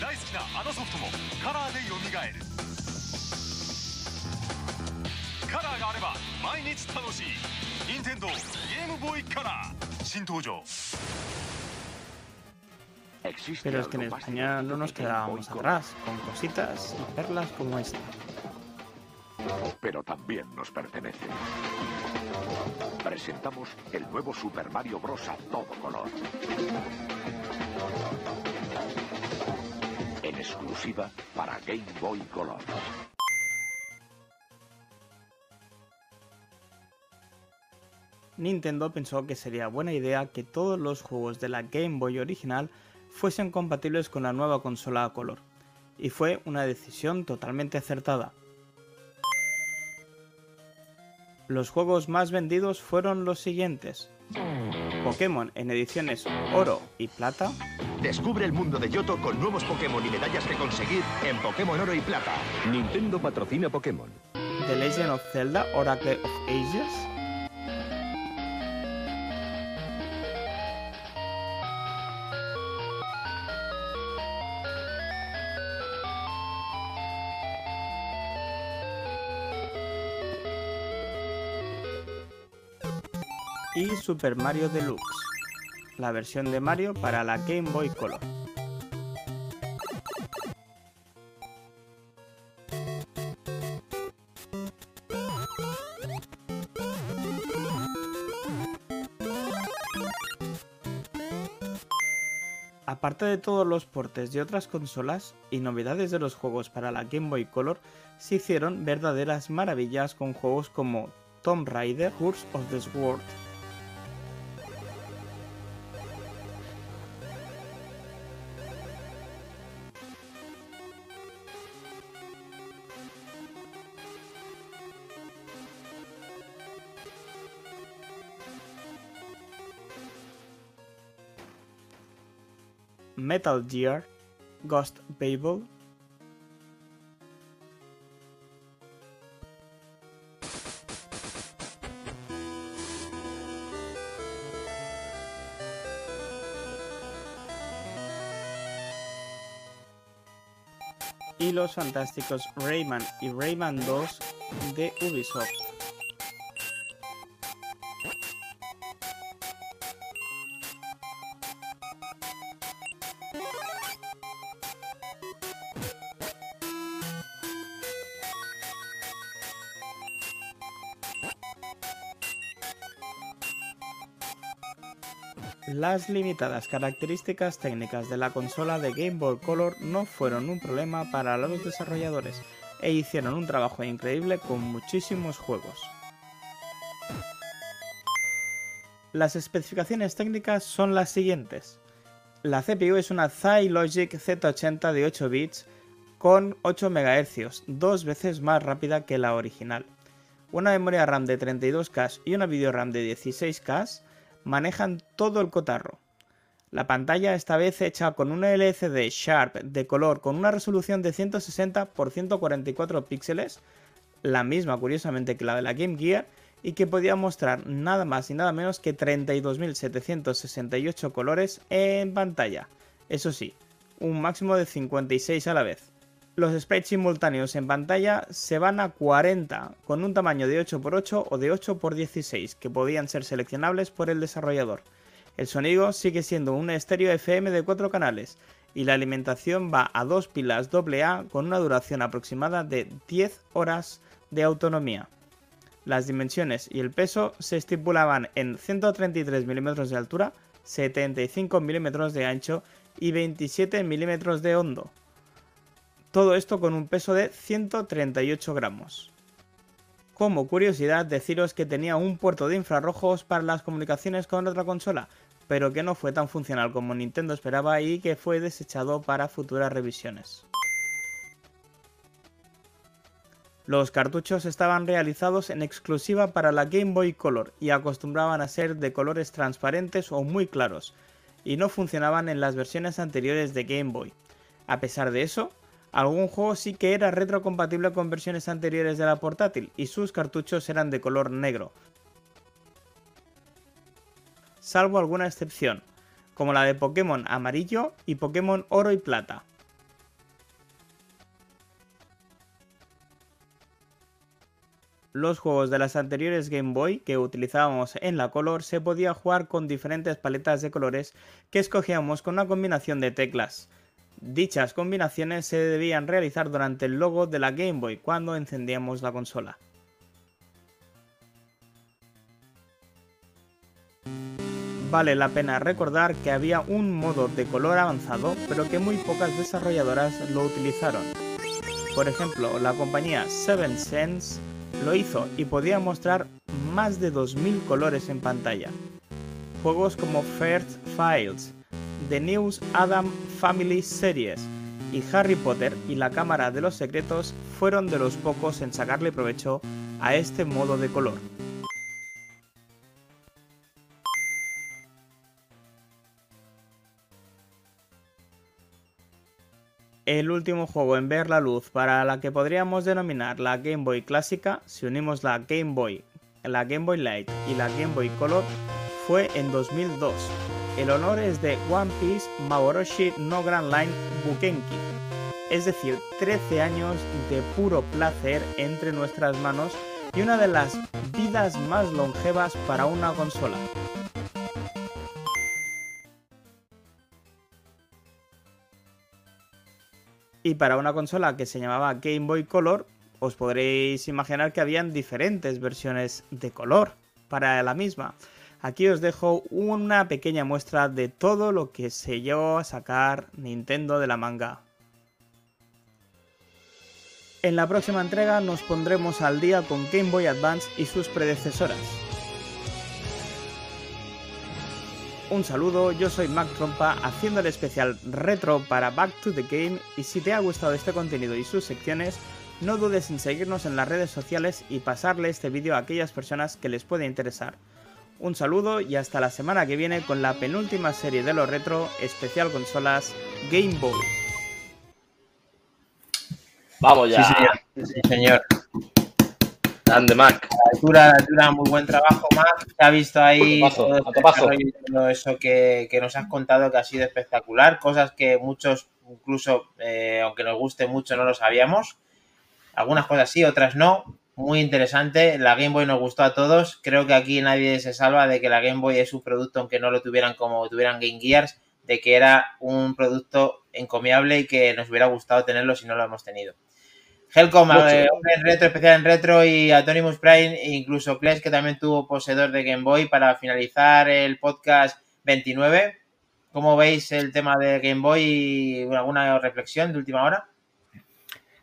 大好きなあのソフトもカラーで蘇る。カ ラーがあれば毎日楽しい任天堂ゲームボーイカラー新登場 Pero es que en España no nos quedábamos atrás, con cositas y perlas como esta. pero también nos pertenece. Presentamos el nuevo Super Mario Bros. a todo color. En exclusiva para Game Boy Color. Nintendo pensó que sería buena idea que todos los juegos de la Game Boy original fuesen compatibles con la nueva consola a color, y fue una decisión totalmente acertada. Los juegos más vendidos fueron los siguientes. Pokémon en ediciones oro y plata, Descubre el mundo de Yoto con nuevos Pokémon y medallas que conseguir en Pokémon Oro y Plata. Nintendo patrocina Pokémon. The Legend of Zelda Oracle of Ages, y Super Mario Deluxe, la versión de Mario para la Game Boy Color. Aparte de todos los portes de otras consolas y novedades de los juegos para la Game Boy Color, se hicieron verdaderas maravillas con juegos como Tomb Raider, Curse of the Sword, Metal Gear, Ghost Babel, y los fantásticos Rayman y Rayman 2 de Ubisoft. Las limitadas características técnicas de la consola de Game Boy Color no fueron un problema para los desarrolladores e hicieron un trabajo increíble con muchísimos juegos. Las especificaciones técnicas son las siguientes. La CPU es una Logic Z80 de 8 bits con 8 MHz, dos veces más rápida que la original. Una memoria RAM de 32K y una video RAM de 16K manejan todo el cotarro. La pantalla esta vez hecha con una LCD Sharp de color con una resolución de 160 x 144 píxeles, la misma curiosamente que la de la Game Gear, y que podía mostrar nada más y nada menos que 32.768 colores en pantalla. Eso sí, un máximo de 56 a la vez. Los sprites simultáneos en pantalla se van a 40, con un tamaño de 8x8 o de 8x16, que podían ser seleccionables por el desarrollador. El sonido sigue siendo un estéreo FM de 4 canales, y la alimentación va a dos pilas AA con una duración aproximada de 10 horas de autonomía. Las dimensiones y el peso se estipulaban en 133 mm de altura, 75 mm de ancho y 27 mm de hondo. Todo esto con un peso de 138 gramos. Como curiosidad, deciros que tenía un puerto de infrarrojos para las comunicaciones con otra consola, pero que no fue tan funcional como Nintendo esperaba y que fue desechado para futuras revisiones. Los cartuchos estaban realizados en exclusiva para la Game Boy Color y acostumbraban a ser de colores transparentes o muy claros, y no funcionaban en las versiones anteriores de Game Boy. A pesar de eso, Algún juego sí que era retrocompatible con versiones anteriores de la portátil y sus cartuchos eran de color negro. Salvo alguna excepción, como la de Pokémon amarillo y Pokémon oro y plata. Los juegos de las anteriores Game Boy que utilizábamos en la Color se podía jugar con diferentes paletas de colores que escogíamos con una combinación de teclas. Dichas combinaciones se debían realizar durante el logo de la Game Boy cuando encendíamos la consola. Vale la pena recordar que había un modo de color avanzado, pero que muy pocas desarrolladoras lo utilizaron. Por ejemplo, la compañía Seven Sense lo hizo y podía mostrar más de 2000 colores en pantalla. Juegos como First Files, The News Adam Family Series y Harry Potter y la Cámara de los Secretos fueron de los pocos en sacarle provecho a este modo de color. El último juego en ver la luz para la que podríamos denominar la Game Boy clásica, si unimos la Game Boy, la Game Boy Light y la Game Boy Color, fue en 2002 el honor es de One Piece Maboroshi no Grand Line Bukenki, es decir, 13 años de puro placer entre nuestras manos y una de las vidas más longevas para una consola. Y para una consola que se llamaba Game Boy Color, os podréis imaginar que habían diferentes versiones de color para la misma. Aquí os dejo una pequeña muestra de todo lo que se llevó a sacar Nintendo de la manga. En la próxima entrega nos pondremos al día con Game Boy Advance y sus predecesoras. Un saludo, yo soy Mac Trompa haciendo el especial retro para Back to the Game y si te ha gustado este contenido y sus secciones, no dudes en seguirnos en las redes sociales y pasarle este vídeo a aquellas personas que les puede interesar. Un saludo y hasta la semana que viene con la penúltima serie de los retro especial consolas Game Boy. Vamos ya. Sí, señor. Sí, señor. Grande, Mac. Altura, altura, muy buen trabajo, Mac. Se ha visto ahí A topazo, todo, a todo eso que, que nos has contado que ha sido espectacular. Cosas que muchos incluso eh, aunque nos guste mucho no lo sabíamos. Algunas cosas sí, otras no. Muy interesante. La Game Boy nos gustó a todos. Creo que aquí nadie se salva de que la Game Boy es un producto, aunque no lo tuvieran como tuvieran Game Gears, de que era un producto encomiable y que nos hubiera gustado tenerlo si no lo hemos tenido. Helcom, eh, en retro, especial en retro y Atonimus Prime, e incluso Kles, que también tuvo poseedor de Game Boy, para finalizar el podcast 29. ¿Cómo veis el tema de Game Boy y alguna reflexión de última hora?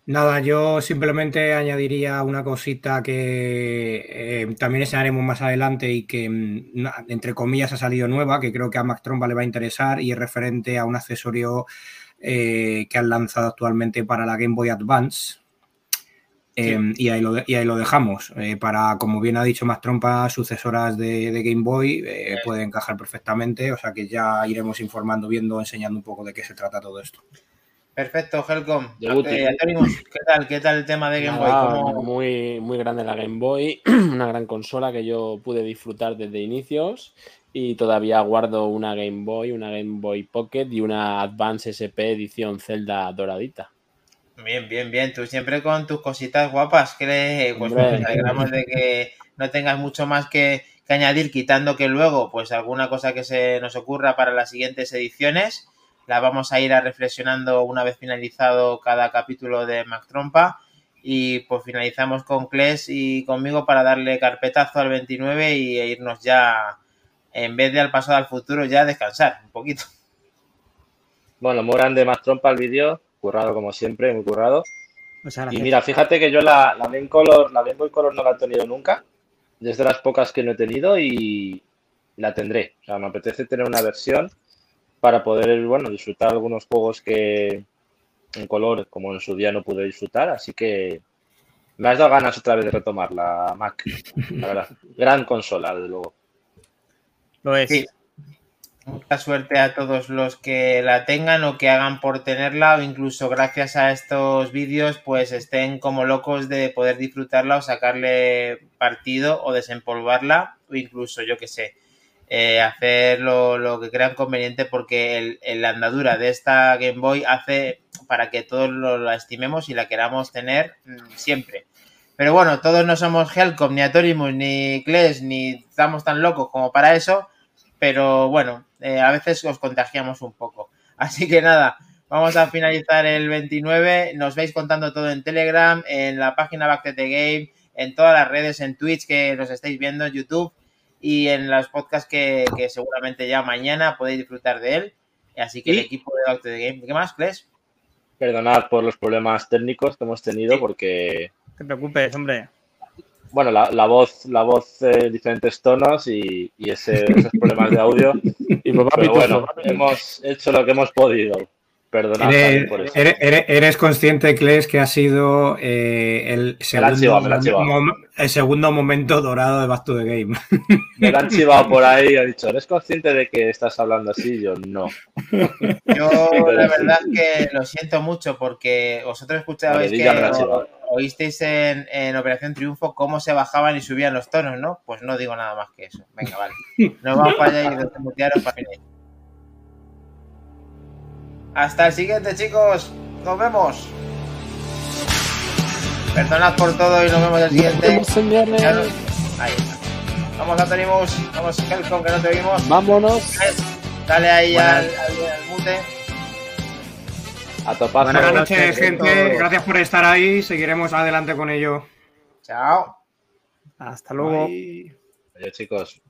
Nada, yo simplemente añadiría una cosita que eh, también enseñaremos más adelante y que, mm, entre comillas, ha salido nueva, que creo que a Mac Tromba le va a interesar y es referente a un accesorio eh, que han lanzado actualmente para la Game Boy Advance. Em, y, ahí lo, y ahí lo dejamos. Eh, para, como bien ha dicho Mac Trompa, sucesoras de, de Game Boy puede encajar perfectamente, o sea que ya iremos informando, viendo, enseñando un poco de qué se trata todo esto. Perfecto, Helcom. Eh, ¿qué tal? ¿Qué tal el tema de Game Boy? Muy, muy grande la Game Boy, [CLEARS THROAT] una gran consola que yo pude disfrutar desde inicios y todavía guardo una Game Boy, una Game Boy Pocket y una Advance SP edición Zelda doradita. Bien, bien, bien. Tú siempre con tus cositas guapas, que pues, nos alegramos de que no tengas mucho más que, que añadir, quitando que luego, pues alguna cosa que se nos ocurra para las siguientes ediciones la vamos a ir a reflexionando una vez finalizado cada capítulo de Mac Trompa. Y pues finalizamos con Kles y conmigo para darle carpetazo al 29 y e irnos ya, en vez de al pasado al futuro, ya a descansar un poquito. Bueno, muy grande Mac Trompa el vídeo, currado como siempre, muy currado. y mira, fíjate que yo la, la Game Color, la Game Boy Color no la he tenido nunca. Desde las pocas que no he tenido y la tendré. O sea, me apetece tener una versión para poder, bueno, disfrutar algunos juegos que en color, como en su día no pude disfrutar, así que me has dado ganas otra vez de retomar la Mac. La verdad, [LAUGHS] gran consola, desde luego. Lo es. Mucha suerte a todos los que la tengan o que hagan por tenerla o incluso gracias a estos vídeos pues estén como locos de poder disfrutarla o sacarle partido o desempolvarla o incluso yo que sé, eh, hacer lo, que crean conveniente porque el, la andadura de esta Game Boy hace para que todos lo, la estimemos y la queramos tener mm, siempre. Pero bueno, todos no somos Helcom, ni Atorimus, ni Kles, ni estamos tan locos como para eso. Pero bueno, eh, a veces os contagiamos un poco. [LAUGHS] Así que nada, vamos a finalizar el 29. Nos veis contando todo en Telegram, en la página Back to the Game, en todas las redes, en Twitch que nos estáis viendo, en YouTube y en los podcasts que, seguramente ya mañana podéis disfrutar de él. Así que el equipo de Back the Game, ¿qué más, Kles? Perdonad por los problemas técnicos que hemos tenido porque... No te preocupes, hombre. Bueno, la, voz, la voz eh, diferentes tonos y, esos problemas de audio. [LAUGHS] Y pues, Pero bueno, hemos hecho lo que hemos podido. Perdonad eres, por eso. Eres, consciente, Kles, que ha sido eh, el, segundo, el segundo momento dorado de Back to the Game. [LAUGHS] Me lo han chivado [LAUGHS] por ahí y ha dicho, ¿eres consciente de que estás hablando así? Yo no. [LAUGHS] Yo la verdad que lo siento mucho porque vosotros escuchabais que oísteis en, en, Operación Triunfo cómo se bajaban y subían los tonos, ¿no? Pues no digo nada más que eso. Venga, vale. Nos vamos para allá y desmutearos para finalizar. Hasta el siguiente, chicos. Nos vemos. Perdonad por todo y nos vemos el siguiente. Ahí está. Vamos, a tenemos. Vamos, Helcom, que no te vimos. Vámonos. Dale ahí al, al, mute. A topar. Buenas noches, gente. Gracias por estar ahí. Seguiremos adelante con ello. Chao. Hasta luego. Adiós, chicos.